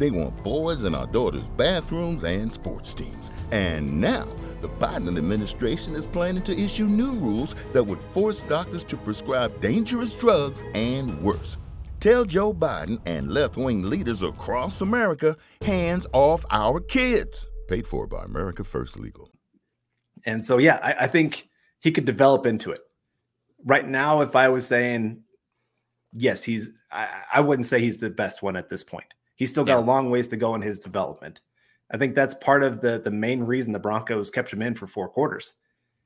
They want boys in our daughters' bathrooms and sports teams. And now, the Biden administration is planning to issue new rules that would force doctors to prescribe dangerous drugs and worse. Tell Joe Biden and left wing leaders across America hands off our kids. Paid for by America First Legal. And so, yeah, I, I think he could develop into it. Right now, if I was saying, yes, he's, I, I wouldn't say he's the best one at this point. He's still got yeah. a long ways to go in his development. I think that's part of the the main reason the Broncos kept him in for four quarters.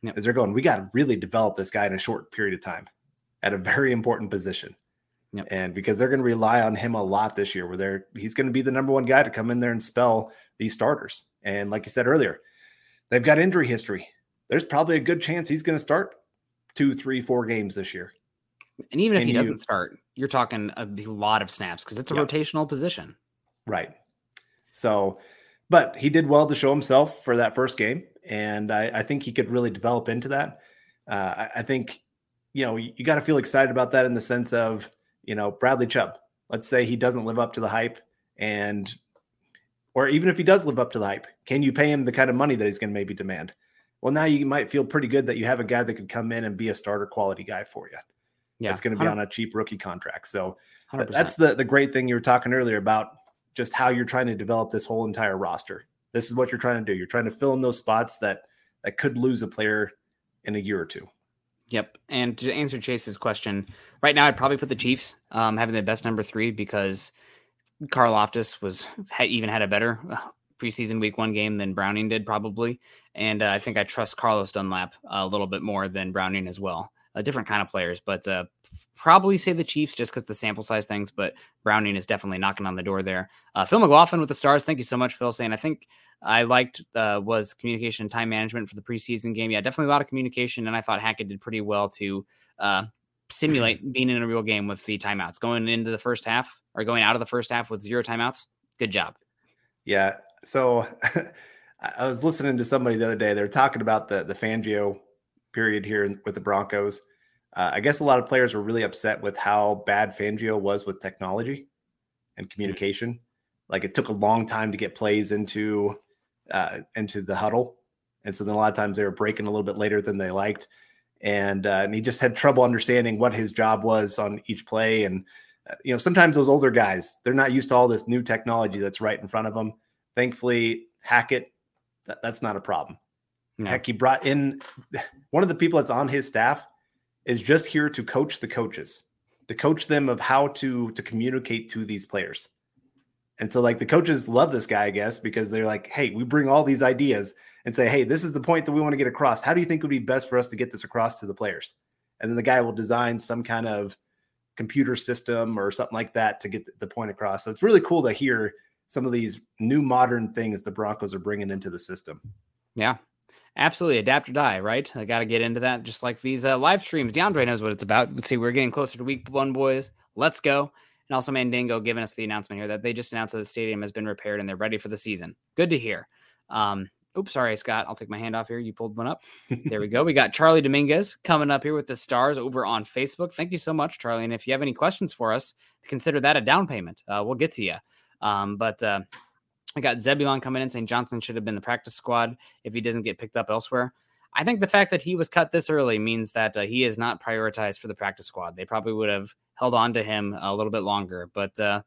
Yep. Is they're going, we got to really develop this guy in a short period of time at a very important position. Yep. And because they're going to rely on him a lot this year, where they're he's going to be the number one guy to come in there and spell these starters. And like you said earlier, they've got injury history. There's probably a good chance he's going to start two, three, four games this year. And even if he you, doesn't start, you're talking a lot of snaps because it's a yep. rotational position. Right. So, but he did well to show himself for that first game. And I, I think he could really develop into that. Uh, I, I, think, you know, you, you got to feel excited about that in the sense of, you know, Bradley Chubb. Let's say he doesn't live up to the hype and, or even if he does live up to the hype, can you pay him the kind of money that he's going to maybe demand? Well, now you might feel pretty good that you have a guy that could come in and be a starter quality guy for you. Yeah. It's going to be on a cheap rookie contract. So 100%. that's the, the great thing you were talking earlier about just how you're trying to develop this whole entire roster. This is what you're trying to do. You're trying to fill in those spots that that could lose a player in a year or two. Yep. And to answer Chase's question, right now I'd probably put the Chiefs um, having the best number three because Karlaftis was had, even had a better uh, preseason week one game than Browning did probably, and uh, I think I trust Carlos Dunlap a little bit more than Browning as well. A different kind of players, but uh, probably say the Chiefs just because the sample size things, but Browning is definitely knocking on the door there. Uh, Phil McLaughlin with the stars. Thank you so much, Phil. Saying I think I liked uh, was communication and time management for the preseason game. Yeah, definitely a lot of communication, and I thought Hackett did pretty well to uh, simulate being in a real game with the timeouts going into the first half or going out of the first half with zero timeouts. Good job. Yeah. So I was listening to somebody the other day. They're talking about the the Fangio period here with the Broncos uh, I guess a lot of players were really upset with how bad Fangio was with technology and mm-hmm. communication. Like it took a long time to get plays into uh, into the huddle, and so then a lot of times they were breaking a little bit later than they liked, and uh, and he just had trouble understanding what his job was on each play. And uh, you know, sometimes those older guys they're not used to all this new technology that's right in front of them. Thankfully, Hackett, that, that's not a problem. No. Heck, he brought in one of the people that's on his staff is just here to coach the coaches, to coach them of how to to communicate to these players. And so like the coaches love this guy, I guess, because they're like, hey, we bring all these ideas and say, hey, this is the point that we want to get across. How do you think would be best for us to get this across to the players? And then the guy will design some kind of computer system or something like that to get the point across. So it's really cool to hear some of these new modern things the Broncos are bringing into the system. Yeah, absolutely adapt or die, right? I got to get into that. Just like these uh, live streams, DeAndre knows what it's about. Let's see, we're getting closer to week one, boys. Let's go. And also, Mandingo giving us the announcement here that they just announced that the stadium has been repaired and they're ready for the season. Good to hear. Um, oops, sorry, Scott. I'll take my hand off here. You pulled one up. There we go. We got Charlie Dominguez coming up here with the stars over on Facebook. Thank you so much, Charlie. And if you have any questions for us, consider that a down payment. Uh, we'll get to you. Um, but uh, I got Zebulon coming in saying Johnson should have been the practice squad if he doesn't get picked up elsewhere. I think the fact that he was cut this early means that uh, he is not prioritized for the practice squad. They probably would have held on to him a little bit longer, but uh,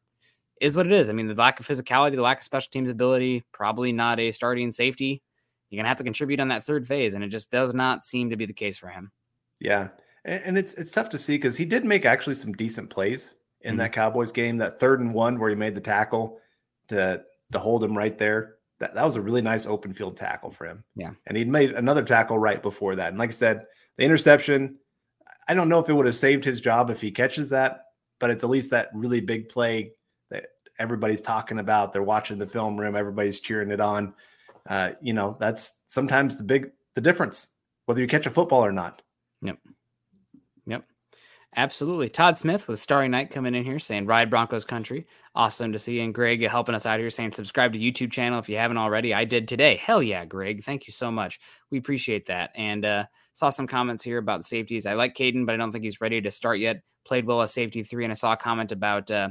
is what it is. I mean, the lack of physicality, the lack of special teams ability, probably not a starting safety. You're gonna have to contribute on that third phase, and it just does not seem to be the case for him. Yeah, and, and it's it's tough to see because he did make actually some decent plays in mm-hmm. that Cowboys game. That third and one where he made the tackle to to hold him right there. That that was a really nice open field tackle for him. Yeah, and he'd made another tackle right before that. And like I said, the interception. I don't know if it would have saved his job if he catches that, but it's at least that really big play that everybody's talking about. They're watching the film room, everybody's cheering it on. Uh, you know, that's sometimes the big the difference whether you catch a football or not. Yep. Yep. Absolutely. Todd Smith with Starry Night coming in here saying ride Broncos country. Awesome to see you. And Greg helping us out here saying subscribe to YouTube channel if you haven't already. I did today. Hell yeah, Greg. Thank you so much. We appreciate that. And uh, saw some comments here about safeties. I like Caden, but I don't think he's ready to start yet. Played well as safety three. And I saw a comment about uh,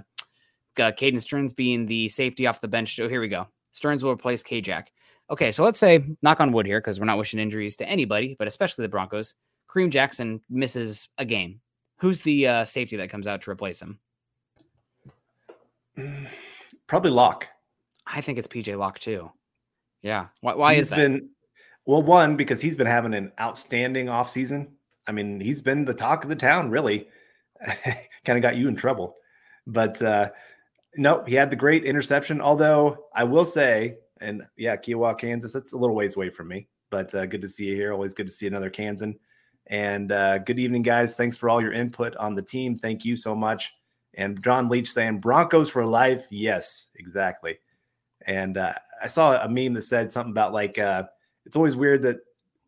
uh, Caden Sterns being the safety off the bench. So here we go. Sterns will replace K-Jack. Okay, so let's say, knock on wood here, because we're not wishing injuries to anybody, but especially the Broncos. Kareem Jackson misses a game. Who's the uh, safety that comes out to replace him? Probably Locke. I think it's PJ Locke too. Yeah. Why, why he's is that? Been, well, one, because he's been having an outstanding offseason. I mean, he's been the talk of the town, really. kind of got you in trouble. But uh, no, he had the great interception. Although I will say, and yeah, Kiowa, Kansas, that's a little ways away from me, but uh, good to see you here. Always good to see another Kansan. And uh, good evening, guys. Thanks for all your input on the team. Thank you so much. And John Leach saying Broncos for life. Yes, exactly. And uh, I saw a meme that said something about like uh, it's always weird that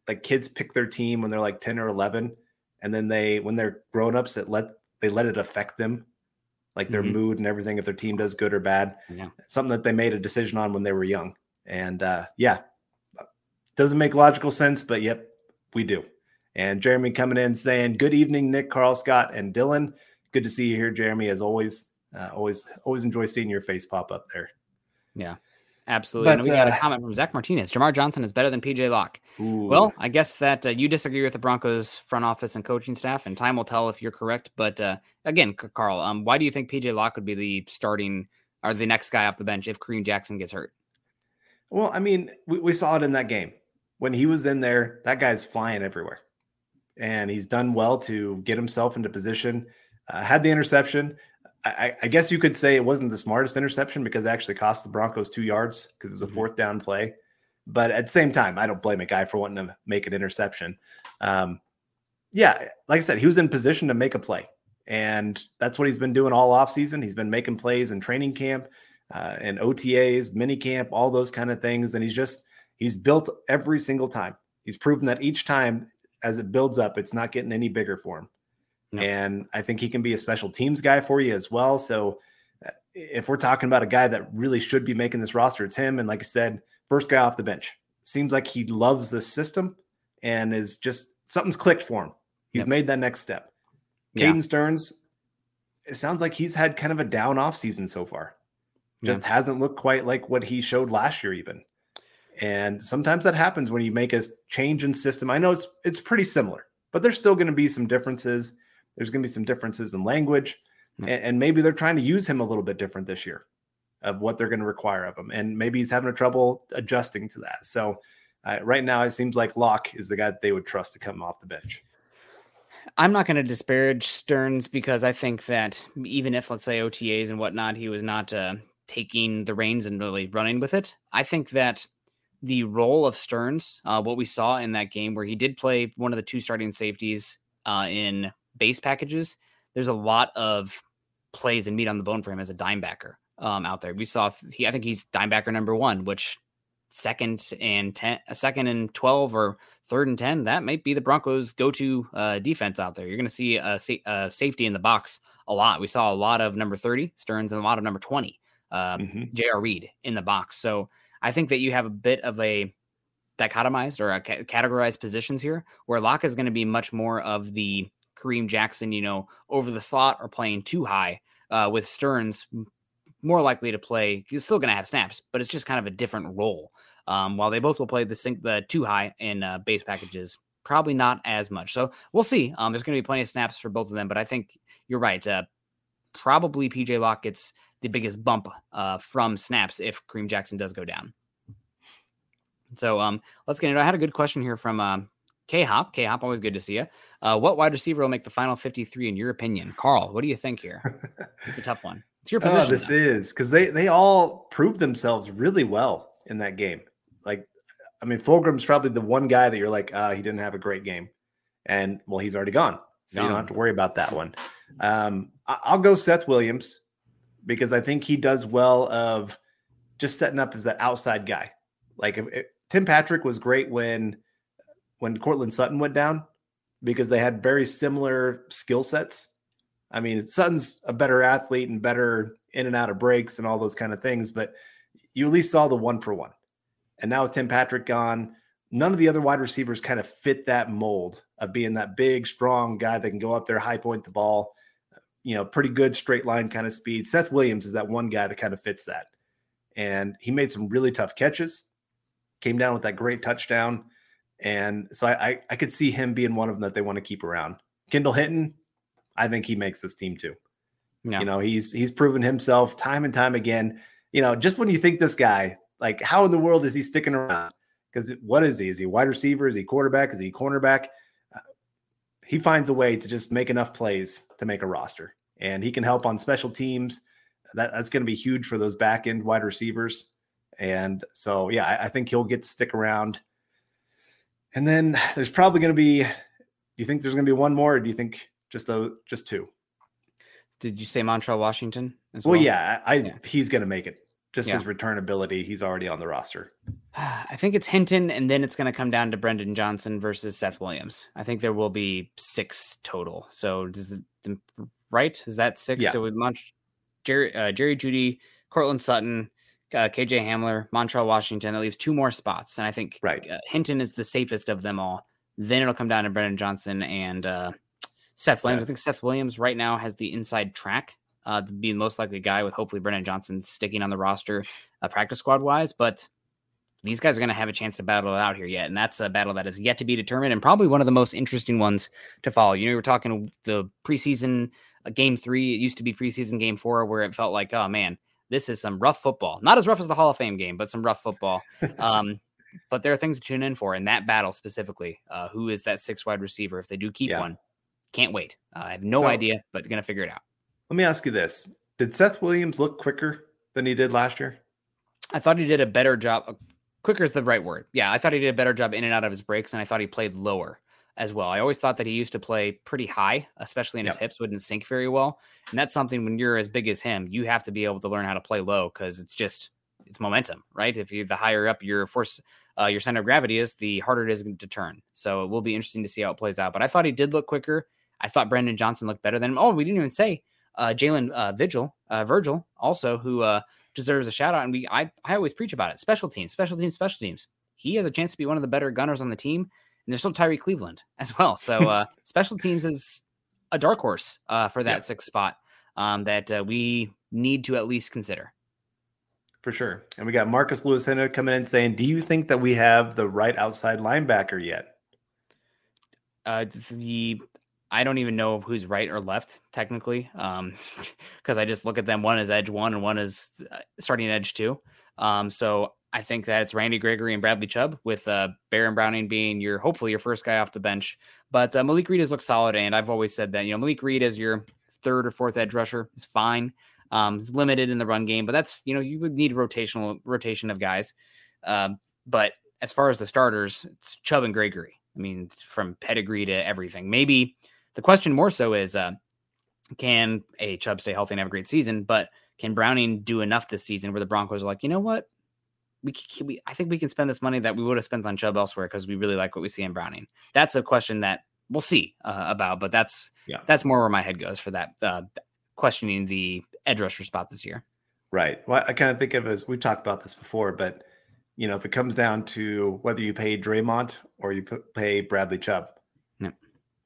like kids pick their team when they're like 10 or 11 and then they when they're grown-ups that let they let it affect them like their mm-hmm. mood and everything if their team does good or bad. Yeah. Something that they made a decision on when they were young. And uh, yeah, doesn't make logical sense, but yep, we do. And Jeremy coming in saying, "Good evening, Nick, Carl, Scott, and Dylan. Good to see you here, Jeremy. As always, uh, always, always enjoy seeing your face pop up there." Yeah, Absolutely. But, and we got a uh, comment from Zach Martinez. Jamar Johnson is better than PJ Locke. Well, I guess that uh, you disagree with the Broncos front office and coaching staff, and time will tell if you're correct. But uh, again, Carl, um, why do you think PJ Locke would be the starting or the next guy off the bench if Kareem Jackson gets hurt? Well, I mean, we, we saw it in that game. When he was in there, that guy's flying everywhere. And he's done well to get himself into position. Uh, had the interception. I, I, guess you could say it wasn't the smartest interception because it actually cost the Broncos two yards because it was a mm-hmm. fourth down play. But at the same time, I don't blame a guy for wanting to make an interception. Um, yeah, like I said, he was in position to make a play. And that's what he's been doing all offseason. He's been making plays in training camp uh, and OTAs, mini camp, all those kind of things. And he's just, he's built every single time. He's proven that each time as it builds up, it's not getting any bigger for him. No. And I think he can be a special teams guy for you as well. So uh, if we're talking about a guy that really should be making this roster, it's him. And like I said, first guy off the bench. Seems like he loves the system and is just something's clicked for him. He's yep. made that next step. Caden yeah. Sterns, it sounds like he's had kind of a down off season so far. Just yeah. hasn't looked quite like what he showed last year, even. And sometimes that happens when you make a change in system. I know it's it's pretty similar, but there's still going to be some differences. There's going to be some differences in language, mm-hmm. and, and, maybe they're trying to use him a little bit different this year of what they're going to require of him, and maybe he's having a trouble adjusting to that. So uh, right now, it seems like Locke is the guy that they would trust to come off the bench. I'm not going to disparage Sterns because I think that even if, let's say, OTAs and whatnot, he was not uh, taking the reins and really running with it. I think that the role of Sterns, uh, what we saw in that game where he did play one of the two starting safeties uh, in base packages, there's a lot of plays and meat on the bone for him as a dimebacker um, out there. We saw he, I think he's dimebacker number one, which second and ten, a second and twelve or third and ten, that might be the Broncos' go-to uh, defense out there. You're going to see a, a, safety in the box a lot. We saw a lot of number thirty Sterns and a lot of number twenty uh, mm-hmm. J.R. Reed in the box. So I think that you have a bit of a dichotomized or a ca- categorized positions here, where Locke is going to be much more of the Kareem Jackson, you know, over the slot or playing too high, uh, with Sterns more likely to play. He's still going to have snaps, but it's just kind of a different role. Um, while they both will play the sync, the too high in uh, base packages, probably not as much. So we'll see. Um, there's going to be plenty of snaps for both of them, but I think you're right. Uh, probably PJ Locke gets the biggest bump uh, from snaps if Kareem Jackson does go down. So um, let's get into. It. I had a good question here from uh, K Hop, K Hop, always good to see you. Uh, what wide receiver will make the final 53 in your opinion? Carl, what do you think here? it's a tough one. It's your position. Oh, this though. is because they they all proved themselves really well in that game. Like, I mean, Fulgham's probably the one guy that you're like, uh, he didn't have a great game, and well, he's already gone, so you don't have to worry about that one. Um, I'll go Seth Williams because I think he does well of just setting up as that outside guy. Like if, if Tim Patrick was great when when Courtland Sutton went down because they had very similar skill sets. I mean, Sutton's a better athlete and better in and out of breaks and all those kind of things, but you at least saw the one for one. And now with Tim Patrick gone, none of the other wide receivers kind of fit that mold of being that big, strong guy that can go up there, high point the ball, you know, pretty good straight line kind of speed. Seth Williams is that one guy that kind of fits that. And he made some really tough catches, came down with that great touchdown. And so I, I, I could see him being one of them that they want to keep around. Kendall Hinton, I think he makes this team too. Yeah. You know, he's he's proven himself time and time again. You know, just when you think this guy, like, how in the world is he sticking around? Because what is he? Is he wide receiver? Is he quarterback? Is he cornerback? Uh, he finds a way to just make enough plays to make a roster, and he can help on special teams. That, that's going to be huge for those back end wide receivers. And so, yeah, I, I think he'll get to stick around. And then there's probably going to be. Do you think there's going to be one more, or do you think just the just two? Did you say Montrell Washington? As well, well yeah, I yeah. he's going to make it. Just yeah. his return ability, he's already on the roster. I think it's Hinton, and then it's going to come down to Brandon Johnson versus Seth Williams. I think there will be six total. So, does the, right? Is that six? Yeah. So with Mont- Jerry, uh, Jerry Jeudy, Courtland Sutton, uh, KJ Hamler, Montrell Washington. That leaves two more spots, and I think right. Uh, Hinton is the safest of them all. Then it'll come down to Brandon Johnson and uh, Seth Williams. Seth. I think Seth Williams right now has the inside track, uh, being most likely guy with hopefully Brandon Johnson sticking on the roster, uh, practice squad wise. But these guys are going to have a chance to battle it out here yet, and that's a battle that is yet to be determined, and probably one of the most interesting ones to follow. You know, we were talking the preseason uh, game three. It used to be preseason game four, where it felt like, oh man, this is some rough football. Not as rough as the Hall of Fame game, but some rough football. Um, but there are things to tune in for in that battle specifically. Uh, who is that six wide receiver if they do keep yeah. one? Can't wait. Uh, I have no so, idea, but gonna figure it out. Let me ask you this: Did Seth Williams look quicker than he did last year? I thought he did a better job. Uh, quicker is the right word. Yeah, I thought he did a better job in and out of his breaks, and I thought he played lower as well. I always thought that he used to play pretty high, especially in yep. his hips, wouldn't sink very well. And that's something when you're as big as him, you have to be able to learn how to play low because it's just it's momentum, right? If you the higher up your force, uh, your center of gravity is, the harder it is to turn. So it will be interesting to see how it plays out. But I thought he did look quicker. I thought Brandon Johnson looked better than him. Oh, we didn't even say uh, Jalen uh, Vigil, uh, Virgil, also who uh, deserves a shout out. And we, I, I always preach about it. Special teams, special teams, special teams. He has a chance to be one of the better gunners on the team. And there's still Tyree Cleveland as well. So uh, special teams is a dark horse uh, for that yeah. sixth spot um, that uh, we need to at least consider. For sure. And we got Marcus Lewis coming in saying, Do you think that we have the right outside linebacker yet? Uh, the I don't even know who's right or left technically, um, because I just look at them. One is edge one, and one is uh, starting edge two. Um, so I think that it's Randy Gregory and Bradley Chubb, with uh, Baron Browning being your hopefully your first guy off the bench. But uh, Malik Reed has looked solid, and I've always said that you know Malik Reed as your third or fourth edge rusher is fine. Um, it's limited in the run game, but that's you know you would need rotational rotation of guys. Um, but as far as the starters, it's Chubb and Gregory. I mean, from pedigree to everything. Maybe the question more so is uh, can a Chubb stay healthy and have a great season, but can Browning do enough this season where the Broncos are like, you know what? We, can, we I think we can spend this money that we would have spent on Chubb elsewhere because we really like what we see in Browning. That's a question that we'll see uh, about, but that's yeah. that's more where my head goes for that uh, questioning the edge rusher spot this year. Right. Well, I kind of think of it as we talked about this before, but you know, if it comes down to whether you pay Dre'Mont or you pay Bradley Chubb,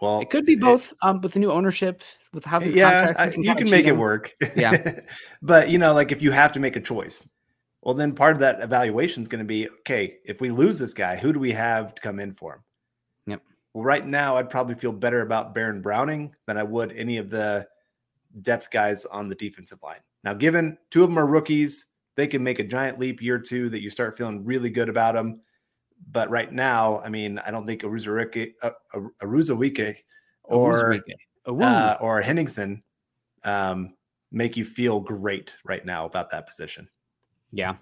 well, it could be both it, um, with the new ownership, with how the yeah, I, you can make it work. Yeah, but you know, like if you have to make a choice, well, then part of that evaluation is going to be okay. If we lose this guy, who do we have to come in for him? Yep. Well, right now, I'd probably feel better about Baron Browning than I would any of the depth guys on the defensive line. Now, given two of them are rookies, they can make a giant leap year two that you start feeling really good about them. But right now, I mean, I don't think Uwazurike, uh, Uwazurike or uh, or Henningsen um, make you feel great right now about that position. Yeah,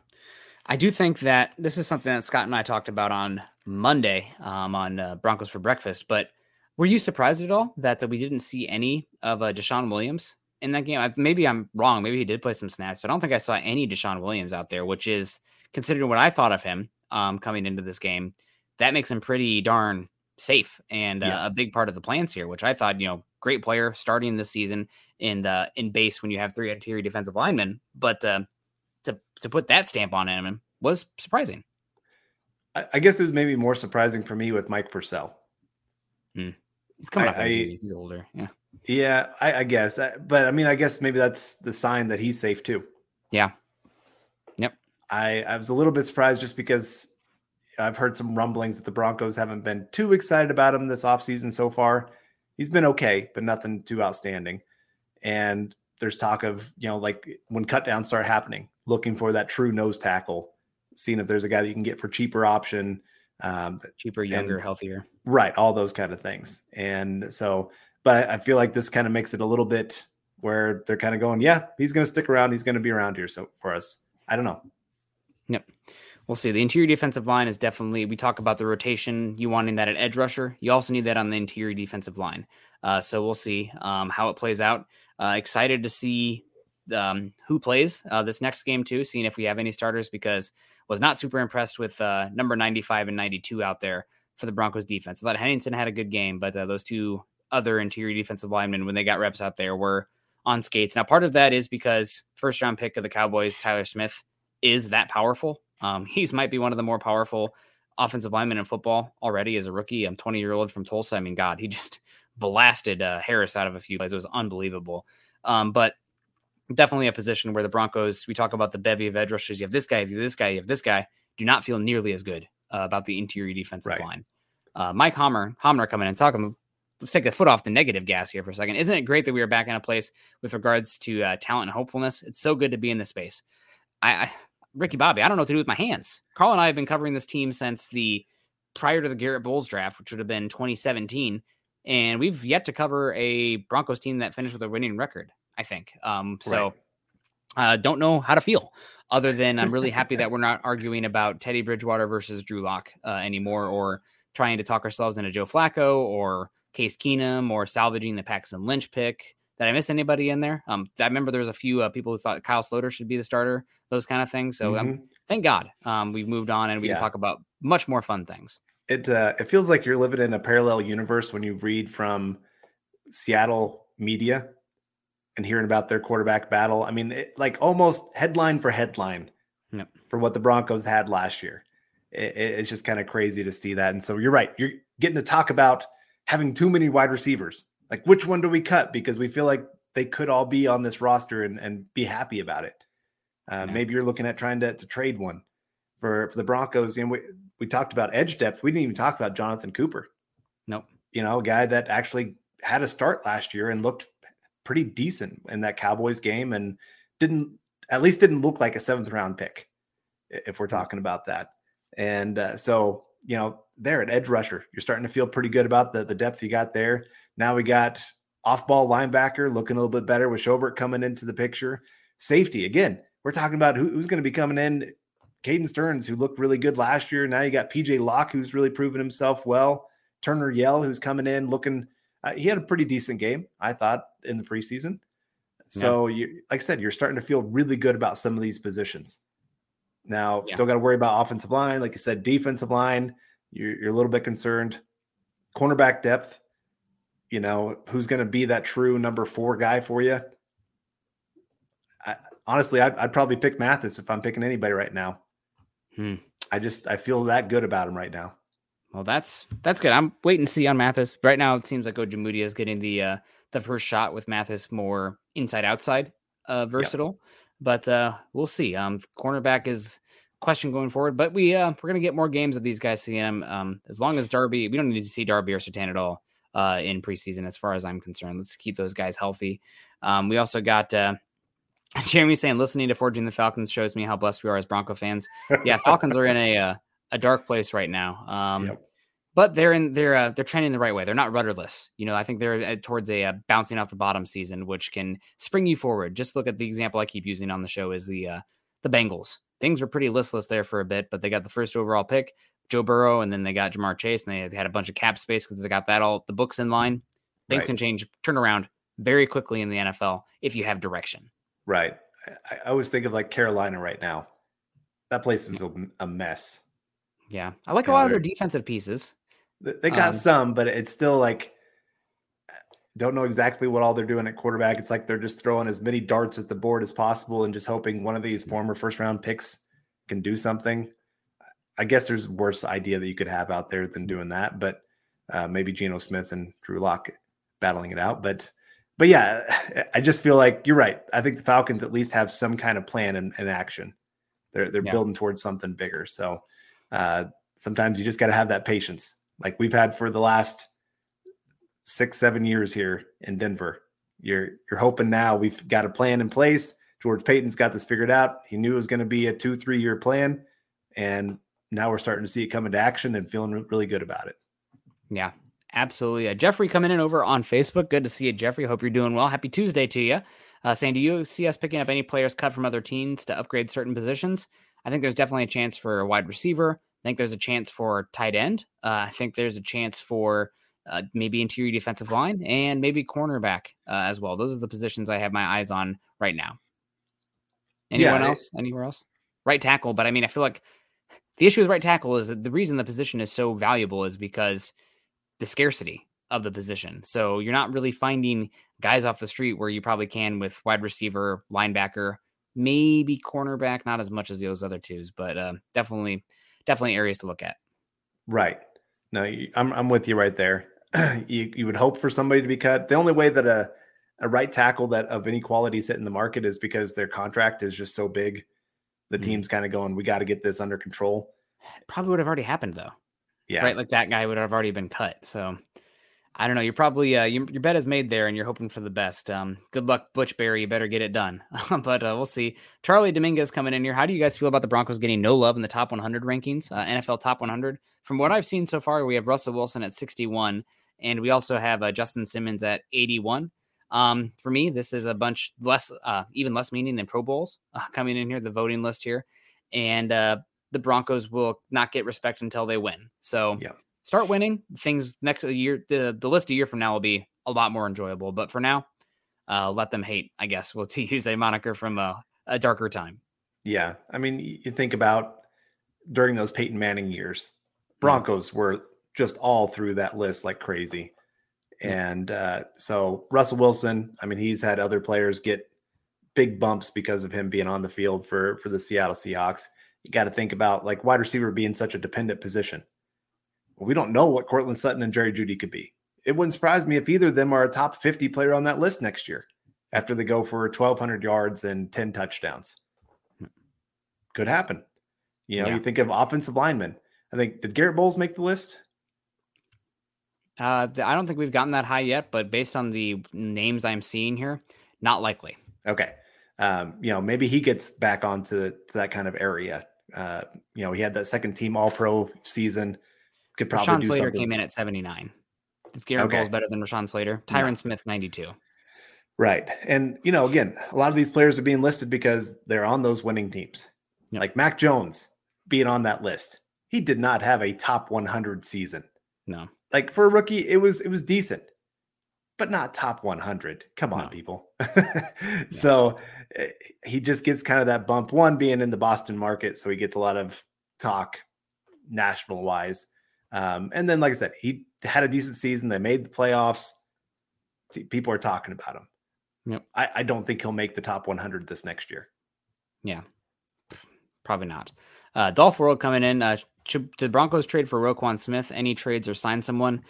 I do think that this is something that Scott and I talked about on Monday um, on uh, Broncos for Breakfast. But were you surprised at all that, that we didn't see any of uh, DeShawn Williams in that game? I, maybe I'm wrong. Maybe he did play some snaps, but I don't think I saw any DeShawn Williams out there, which is considering what I thought of him um, coming into this game. That makes him pretty darn safe and uh, yeah. a big part of the plans here, which I thought, you know, great player starting this season in uh, in base when you have three interior defensive linemen, but uh, to put that stamp on him was surprising. I, I guess it was maybe more surprising for me with Mike Purcell. Hmm. He's coming I, up. I, he's older. Yeah. Yeah, I, I guess. But I mean, I guess maybe that's the sign that he's safe too. Yeah. Yep. I I was a little bit surprised just because I've heard some rumblings that the Broncos haven't been too excited about him this offseason so far. He's been okay, but nothing too outstanding. And there's talk of, you know, like when cutdowns start happening, looking for that true nose tackle, seeing if there's a guy that you can get for cheaper option. Um, cheaper, younger, and, healthier. Right. All those kind of things. And so, but I, I feel like this kind of makes it a little bit where they're kind of going, yeah, he's going to stick around. He's going to be around here. So for us, I don't know. Yep. We'll see. The interior defensive line is definitely, we talk about the rotation, you wanting that at edge rusher. You also need that on the interior defensive line. Uh, so we'll see um, how it plays out. Uh, excited to see um, who plays uh, this next game too, seeing if we have any starters because was not super impressed with uh, number 95 and 92 out there for the Broncos defense. I thought Henningsen had a good game, but uh, those two other interior defensive linemen, when they got reps out there, were on skates. Now, part of that is because first round pick of the Cowboys, Tyler Smith, is that powerful. Um, he's might be one of the more powerful offensive linemen in football already as a rookie. I'm 20 year old from Tulsa. I mean, God, he just blasted uh, Harris out of a few plays. It was unbelievable. Um, but definitely a position where the Broncos, we talk about the bevy of edge rushers. You have this guy, you have this guy, you have this guy, do not feel nearly as good uh, about the interior defensive right. line. Uh, Mike Homer, Hamner coming in and talking. Let's take the foot off the negative gas here for a second. Isn't it great that we are back in a place with regards to uh, talent and hopefulness? It's so good to be in this space. I, I Ricky Bobby, I don't know what to do with my hands. Carl and I have been covering this team since the prior to the Garrett Bolles draft, which would have been 2017. And we've yet to cover a Broncos team that finished with a winning record, I think. Um, so right. uh, don't know how to feel other than I'm really happy that we're not arguing about Teddy Bridgewater versus Drew Lock uh, anymore or trying to talk ourselves into Joe Flacco or Case Keenum or salvaging the Paxton Lynch pick. Did I miss anybody in there? Um, I remember there was a few uh, people who thought Kyle Sloter should be the starter, those kind of things. So um, mm-hmm. um, thank God um, we've moved on and we yeah. can talk about much more fun things. It uh, it feels like you're living in a parallel universe when you read from Seattle media and hearing about their quarterback battle. I mean, it, like almost headline for headline yep. for what the Broncos had last year. It, it's just kind of crazy to see that. And so you're right. You're getting to talk about having too many wide receivers like, which one do we cut? Because we feel like they could all be on this roster and, and be happy about it. Uh, yeah. Maybe you're looking at trying to, to trade one for, for the Broncos. And we, we talked about edge depth. We didn't even talk about Jonathan Cooper. Nope. You know, a guy that actually had a start last year and looked pretty decent in that Cowboys game and didn't, at least didn't look like a seventh round pick, if we're talking about that. And uh, so, you know, there at edge rusher, you're starting to feel pretty good about the, the depth you got there. Now we got off ball linebacker looking a little bit better with Schobert coming into the picture. Safety, again, we're talking about who, who's going to be coming in. Caden Sterns, who looked really good last year. Now you got PJ Locke, who's really proven himself well. Turner Yell, who's coming in looking, uh, he had a pretty decent game, I thought, in the preseason. So, yeah. you, like I said, you're starting to feel really good about some of these positions. Now, yeah. still got to worry about offensive line. Like I said, defensive line, you're, you're a little bit concerned. Cornerback depth, you know, who's going to be that true number four guy for you? I, honestly, I'd, I'd, probably pick Mathis if I'm picking anybody right now. Hmm. I just I feel that good about him right now. Well, that's that's good. I'm waiting to see on Mathis. Right now, it seems like Ojemudia is getting the uh, the first shot with Mathis more inside outside uh, versatile, yep. but uh, we'll see. Um, cornerback is question going forward, but we uh, we're gonna get more games of these guys seeing them. Um, as long as Darby, we don't need to see Darby or Surtain at all uh, in preseason, as far as I'm concerned. Let's keep those guys healthy. Um, we also got uh, Jeremy saying, listening to Forging the Falcons shows me how blessed we are as Bronco fans. Yeah, Falcons are in a uh, a dark place right now. Um, yep. But they're in they're uh, they're trending the right way. They're not rudderless. You know, I think they're uh, towards a uh, bouncing off the bottom season, which can spring you forward. Just look at the example I keep using on the show is the uh, the Bengals. Things were pretty listless there for a bit, but they got the first overall pick, Joe Burrow, and then they got Ja'Marr Chase, and they had a bunch of cap space because they got that all the books in line. Things right. can change, turn around very quickly in the NFL if you have direction. Right. I, I always think of like Carolina right now. That place is a, a mess. Yeah, I like a lot of their defensive pieces. They got um, some, but it's still like don't know exactly what all they're doing at quarterback. It's like they're just throwing as many darts at the board as possible and just hoping one of these former first round picks can do something. I guess there's worse idea that you could have out there than doing that, but uh, maybe Geno Smith and Drew Lock battling it out. But but yeah, I just feel like you're right. I think the Falcons at least have some kind of plan and, and action. They're they're yeah. building towards something bigger. So uh, sometimes you just got to have that patience, like we've had for the last six seven years here in Denver. You're you're hoping now we've got a plan in place. George Paton's got this figured out. He knew it was going to be a two three year plan, and now we're starting to see it come into action and feeling really good about it. Yeah, Absolutely. Uh, Jeffrey coming in over on Facebook. Good to see you, Jeffrey. Hope you're doing well. Happy Tuesday to you. Uh, saying, do you see us picking up any players cut from other teams to upgrade certain positions? I think there's definitely a chance for a wide receiver. I think there's a chance for tight end. Uh, I think there's a chance for uh, maybe interior defensive line and maybe cornerback uh, as well. Those are the positions I have my eyes on right now. Anyone yeah, else? Anywhere else? Right tackle. But I mean, I feel like the issue with right tackle is that the reason the position is so valuable is because – the scarcity of the position. So you're not really finding guys off the street where you probably can with wide receiver, linebacker, maybe cornerback, not as much as those other twos, but uh, definitely, definitely areas to look at. Right. No, I'm I'm with you right there. you you would hope for somebody to be cut. The only way that a a right tackle that of any quality sit in the market is because their contract is just so big. The mm-hmm. team's kind of going, we got to get this under control. Probably would have already happened though. Yeah. Right. Like that guy would have already been cut. So I don't know. You're probably uh, your, your bet is made there, and you're hoping for the best. Um, good luck, Butch Barry. You better get it done. but uh, we'll see. Charlie Dominguez coming in here. How do you guys feel about the Broncos getting no love in the top 100 rankings, uh, NFL top 100? From what I've seen so far, we have Russell Wilson at 61, and we also have uh, Justin Simmons at 81. Um, for me, this is a bunch less, uh, even less meaning than Pro Bowls uh, coming in here. The voting list here, and uh, the Broncos will not get respect until they win. So yeah. start winning. Things next year, the, the list a year from now will be a lot more enjoyable. But for now, uh, let them hate, I guess. We'll use a moniker from a, a darker time. Yeah. I mean, you think about during those Peyton Manning years, Broncos were just all through that list like crazy. And uh, so Russell Wilson, I mean, he's had other players get big bumps because of him being on the field for for the Seattle Seahawks you got to think about like wide receiver being such a dependent position. We don't know what Courtland Sutton and Jerry Jeudy could be. It wouldn't surprise me if either of them are a top 50 player on that list next year after they go for 1,200 yards and 10 touchdowns. Could happen. You know, yeah. you think of offensive linemen. I think, did Garrett Bolles make the list? Uh, I don't think we've gotten that high yet, but based on the names I'm seeing here, not likely. Okay. Um, you know, maybe he gets back onto that kind of area. Uh, you know, he had that second team All Pro season. Could probably Rashawn do Slater something. came in at 79. Is Garrett okay. Bolles better than Rashawn Slater? Tyron no. Smith 92. Right, and you know, again, a lot of these players are being listed because they're on those winning teams. Yep. Like Mac Jones being on that list, he did not have a top 100 season. No, like for a rookie, it was it was decent, but not top 100. Come on, no. people. so Eh, he just gets kind of that bump. One being in the Boston market, so he gets a lot of talk national wise. Um, and then, like I said, he had a decent season. They made the playoffs. People are talking about him. Yep. I, I don't think he'll make the top 100 this next year. Yeah, probably not. Uh, Dolph World coming in. Uh, should the Broncos trade for Roquan Smith? Any trades or sign someone?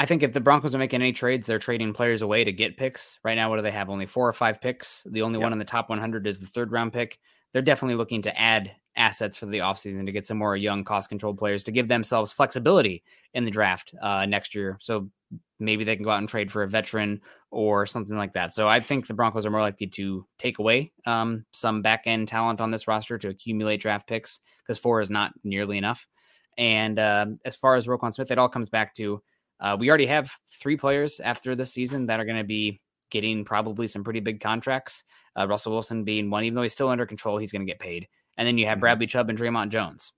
I think if the Broncos are making any trades, they're trading players away to get picks. Right now, what do they have? Only four or five picks. The only yep. one in the top 100 is the third round pick. They're definitely looking to add assets for the offseason to get some more young, cost controlled players to give themselves flexibility in the draft uh, next year. So maybe they can go out and trade for a veteran or something like that. So I think the Broncos are more likely to take away um, some back end talent on this roster to accumulate draft picks because four is not nearly enough. And uh, as far as Roquan Smith, it all comes back to uh, we already have three players after this season that are going to be getting probably some pretty big contracts. Uh, Russell Wilson being one, even though he's still under control, he's going to get paid. And then you have mm-hmm. Bradley Chubb and Dre'Mont Jones,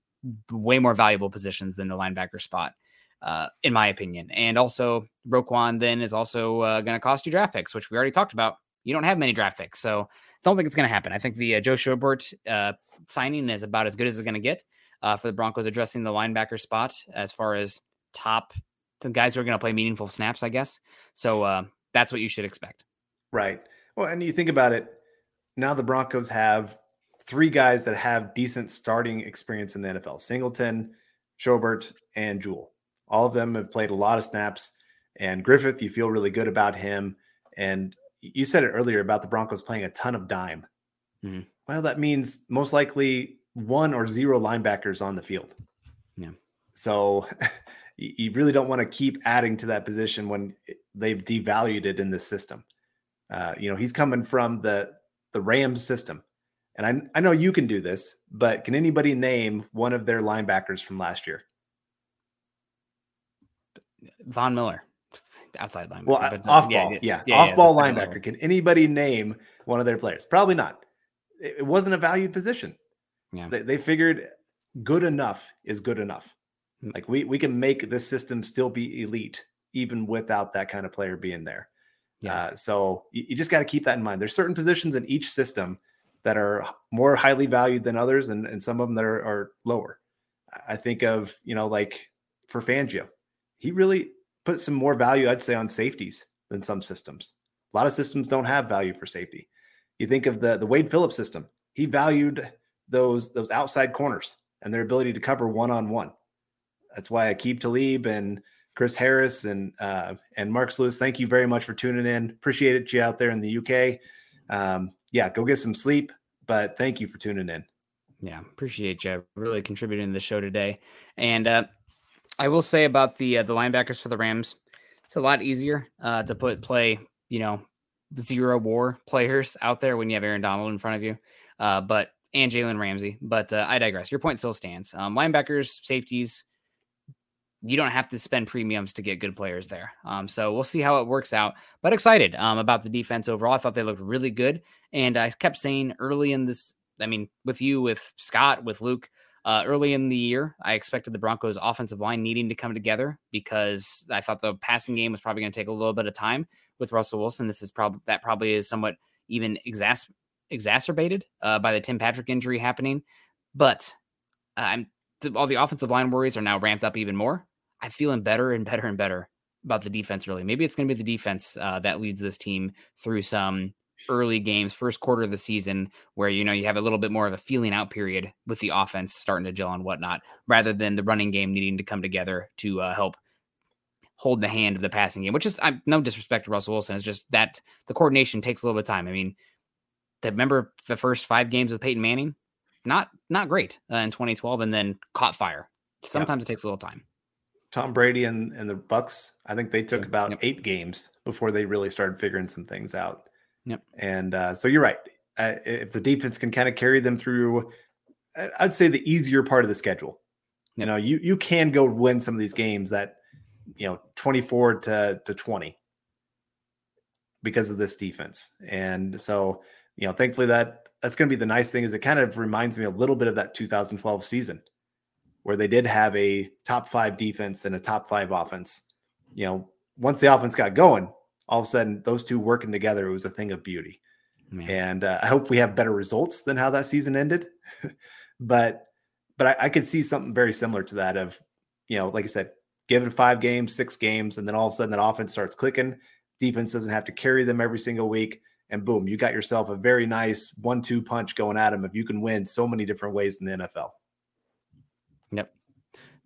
way more valuable positions than the linebacker spot, uh, in my opinion. And also, Roquan then is also uh, going to cost you draft picks, which we already talked about. You don't have many draft picks, so don't think it's going to happen. I think the uh, Joe Schobert uh, signing is about as good as it's going to get uh, for the Broncos addressing the linebacker spot as far as top the guys who are going to play meaningful snaps, I guess. So uh, that's what you should expect. Right. Well, and you think about it now, the Broncos have three guys that have decent starting experience in the NFL Singleton, Schobert, and Jewell. All of them have played a lot of snaps. And Griffith, you feel really good about him. And you said it earlier about the Broncos playing a ton of dime. Mm-hmm. Well, that means most likely one or zero linebackers on the field. Yeah. So you really don't want to keep adding to that position when they've devalued it in this system. Uh, you know, he's coming from the the Rams system. And I, I know you can do this, but can anybody name one of their linebackers from last year? Von Miller, outside linebacker. Well, but, off yeah, ball, yeah, yeah off yeah, ball linebacker. Can anybody name one of their players? Probably not. It, it wasn't a valued position. Yeah, they, they figured good enough is good enough. Hmm. Like we we can make this system still be elite even without that kind of player being there. Yeah. Uh, so you, you just got to keep that in mind. There's certain positions in each system that are more highly valued than others, and, and some of them that are, are lower. I think of you know like for Fangio, he really put some more value, I'd say, on safeties than some systems. A lot of systems don't have value for safety. You think of the the Wade Phillips system. He valued those those outside corners and their ability to cover one on one. That's why Aqib Talib and Chris Harris and uh, and Mark Lewis. Thank you very much for tuning in. Appreciate it, you out there in the UK. Um, yeah, go get some sleep. But thank you for tuning in. Yeah, appreciate you really contributing to the show today. And uh, I will say about the uh, the linebackers for the Rams, it's a lot easier uh, to put play, you know, zero war players out there when you have Aaron Donald in front of you. Uh, but and Jalen Ramsey. But uh, I digress. Your point still stands. Um, linebackers, safeties, you don't have to spend premiums to get good players there. Um, so we'll see how it works out. But excited um, about the defense overall. I thought they looked really good, and I kept saying early in this. I mean, with you, with Scott, with Luke, uh, early in the year, I expected the Broncos' offensive line needing to come together because I thought the passing game was probably going to take a little bit of time with Russell Wilson. This is probably that probably is somewhat even exas- exacerbated uh, by the Tim Patrick injury happening. But I'm all the offensive line worries are now ramped up even more. I'm feeling better and better and better about the defense. Really, maybe it's going to be the defense uh, that leads this team through some early games, first quarter of the season, where you know you have a little bit more of a feeling out period with the offense starting to gel and whatnot, rather than the running game needing to come together to uh, help hold the hand of the passing game. Which is I'm no disrespect to Russell Wilson, it's just that the coordination takes a little bit of time. I mean, remember the first five games with Peyton Manning, not not great uh, in 2012, and then caught fire. Sometimes it takes a little time. Tom Brady and, and the Bucs, I think they took about yep. eight games before they really started figuring some things out. Yep. And uh, so you're right. Uh, if the defense can kind of carry them through, I'd say the easier part of the schedule. Yep. You know, you you can go win some of these games that, you know, 24 to to 20 because of this defense. And so, you know, thankfully that that's going to be the nice thing is it kind of reminds me a little bit of that 2012 season where they did have a top five defense and a top five offense. You know, once the offense got going, all of a sudden those two working together, it was a thing of beauty. Man. And uh, I hope we have better results than how that season ended. but but I, I, could see something very similar to that of, you know, like I said, given five games, six games, and then all of a sudden that offense starts clicking. Defense doesn't have to carry them every single week. And boom, you got yourself a very nice one-two punch going at them if you can win so many different ways in the NFL.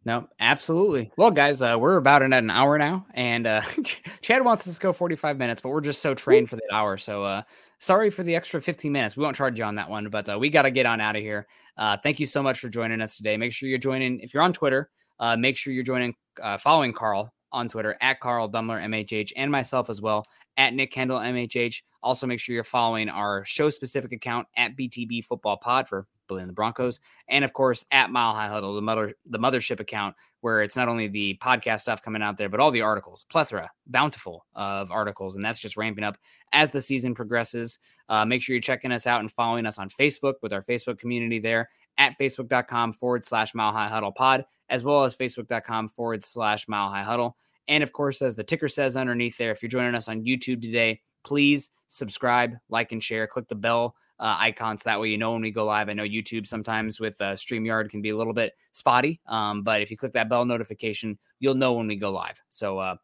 No, absolutely. Well, guys, uh, we're about in at an hour now, and uh, Chad wants us to go 45 minutes, but we're just so trained for the hour. So, uh, sorry for the extra 15 minutes. We won't charge you on that one, but uh, we got to get on out of here. Uh, thank you so much for joining us today. Make sure you're joining. If you're on Twitter, uh, make sure you're joining, uh, following Carl on Twitter at Carl Dummler MHH and myself as well at Nick Kendall MHH. Also, make sure you're following our show specific account at BTB Football Pod for Building the Broncos, and of course at Mile High Huddle, the mother the mothership account, where it's not only the podcast stuff coming out there, but all the articles, plethora, bountiful of articles, and that's just ramping up as the season progresses. Uh, make sure you're checking us out and following us on Facebook with our Facebook community there at facebook.com forward slash Mile High Huddle Pod, as well as facebook.com forward slash Mile High Huddle. And of course, as the ticker says underneath there, if you're joining us on YouTube today, please subscribe, like, and share. Click the bell uh, icons. That way, you know when we go live. I know YouTube sometimes with uh, StreamYard can be a little bit spotty, um, but if you click that bell notification, you'll know when we go live. So uh,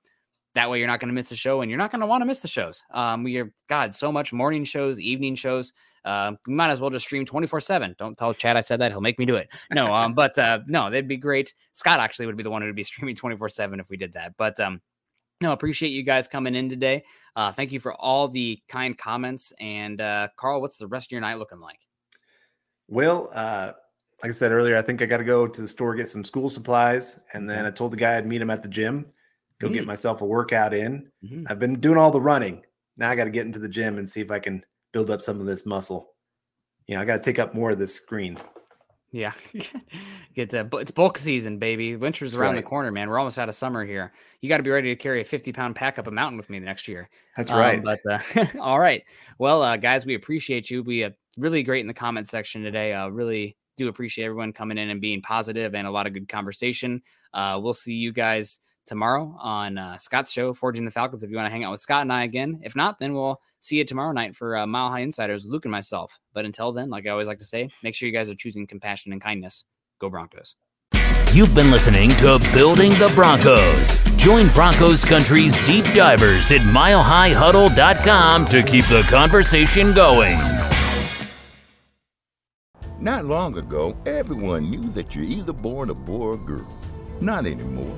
that way, you're not going to miss the show, and you're not going to want to miss the shows. Um, we are God so much morning shows, evening shows. Uh, we might as well just stream 24 seven. Don't tell Chad I said that; he'll make me do it. No, um, but uh, no, that'd be great. Scott actually would be the one who'd be streaming 24 seven if we did that. But um, no, appreciate you guys coming in today. Uh, thank you for all the kind comments. And uh, Carl, what's the rest of your night looking like? Well, uh, like I said earlier, I think I got to go to the store get some school supplies, and then I told the guy I'd meet him at the gym, go mm-hmm. get mm. myself a workout in. Mm-hmm. I've been doing all the running. Now I got to get into the gym and see if I can build up some of this muscle. You know, I got to take up more of this screen. Yeah, get to, it's bulk season, baby. Winter's That's around right. the corner, man. We're almost out of summer here. You got to be ready to carry a 50 pound pack up a mountain with me next year. That's right. Um, but uh, all right, well, uh, guys, we appreciate you. We uh, really great in the comment section today. Uh, really do appreciate everyone coming in and being positive and a lot of good conversation. Uh, we'll see you guys tomorrow on uh, Scott's show, Forging the Falcons. If you want to hang out with Scott and I again, if not, then we'll see you tomorrow night for uh, Mile High Insiders, Luke and myself. But until then, like I always like to say, make sure you guys are choosing compassion and kindness. Go Broncos. You've been listening to Building the Broncos. Join Broncos Country's deep divers at milehighhuddle.com to keep the conversation going. Not long ago, everyone knew that you're either born a boy or girl. Not anymore.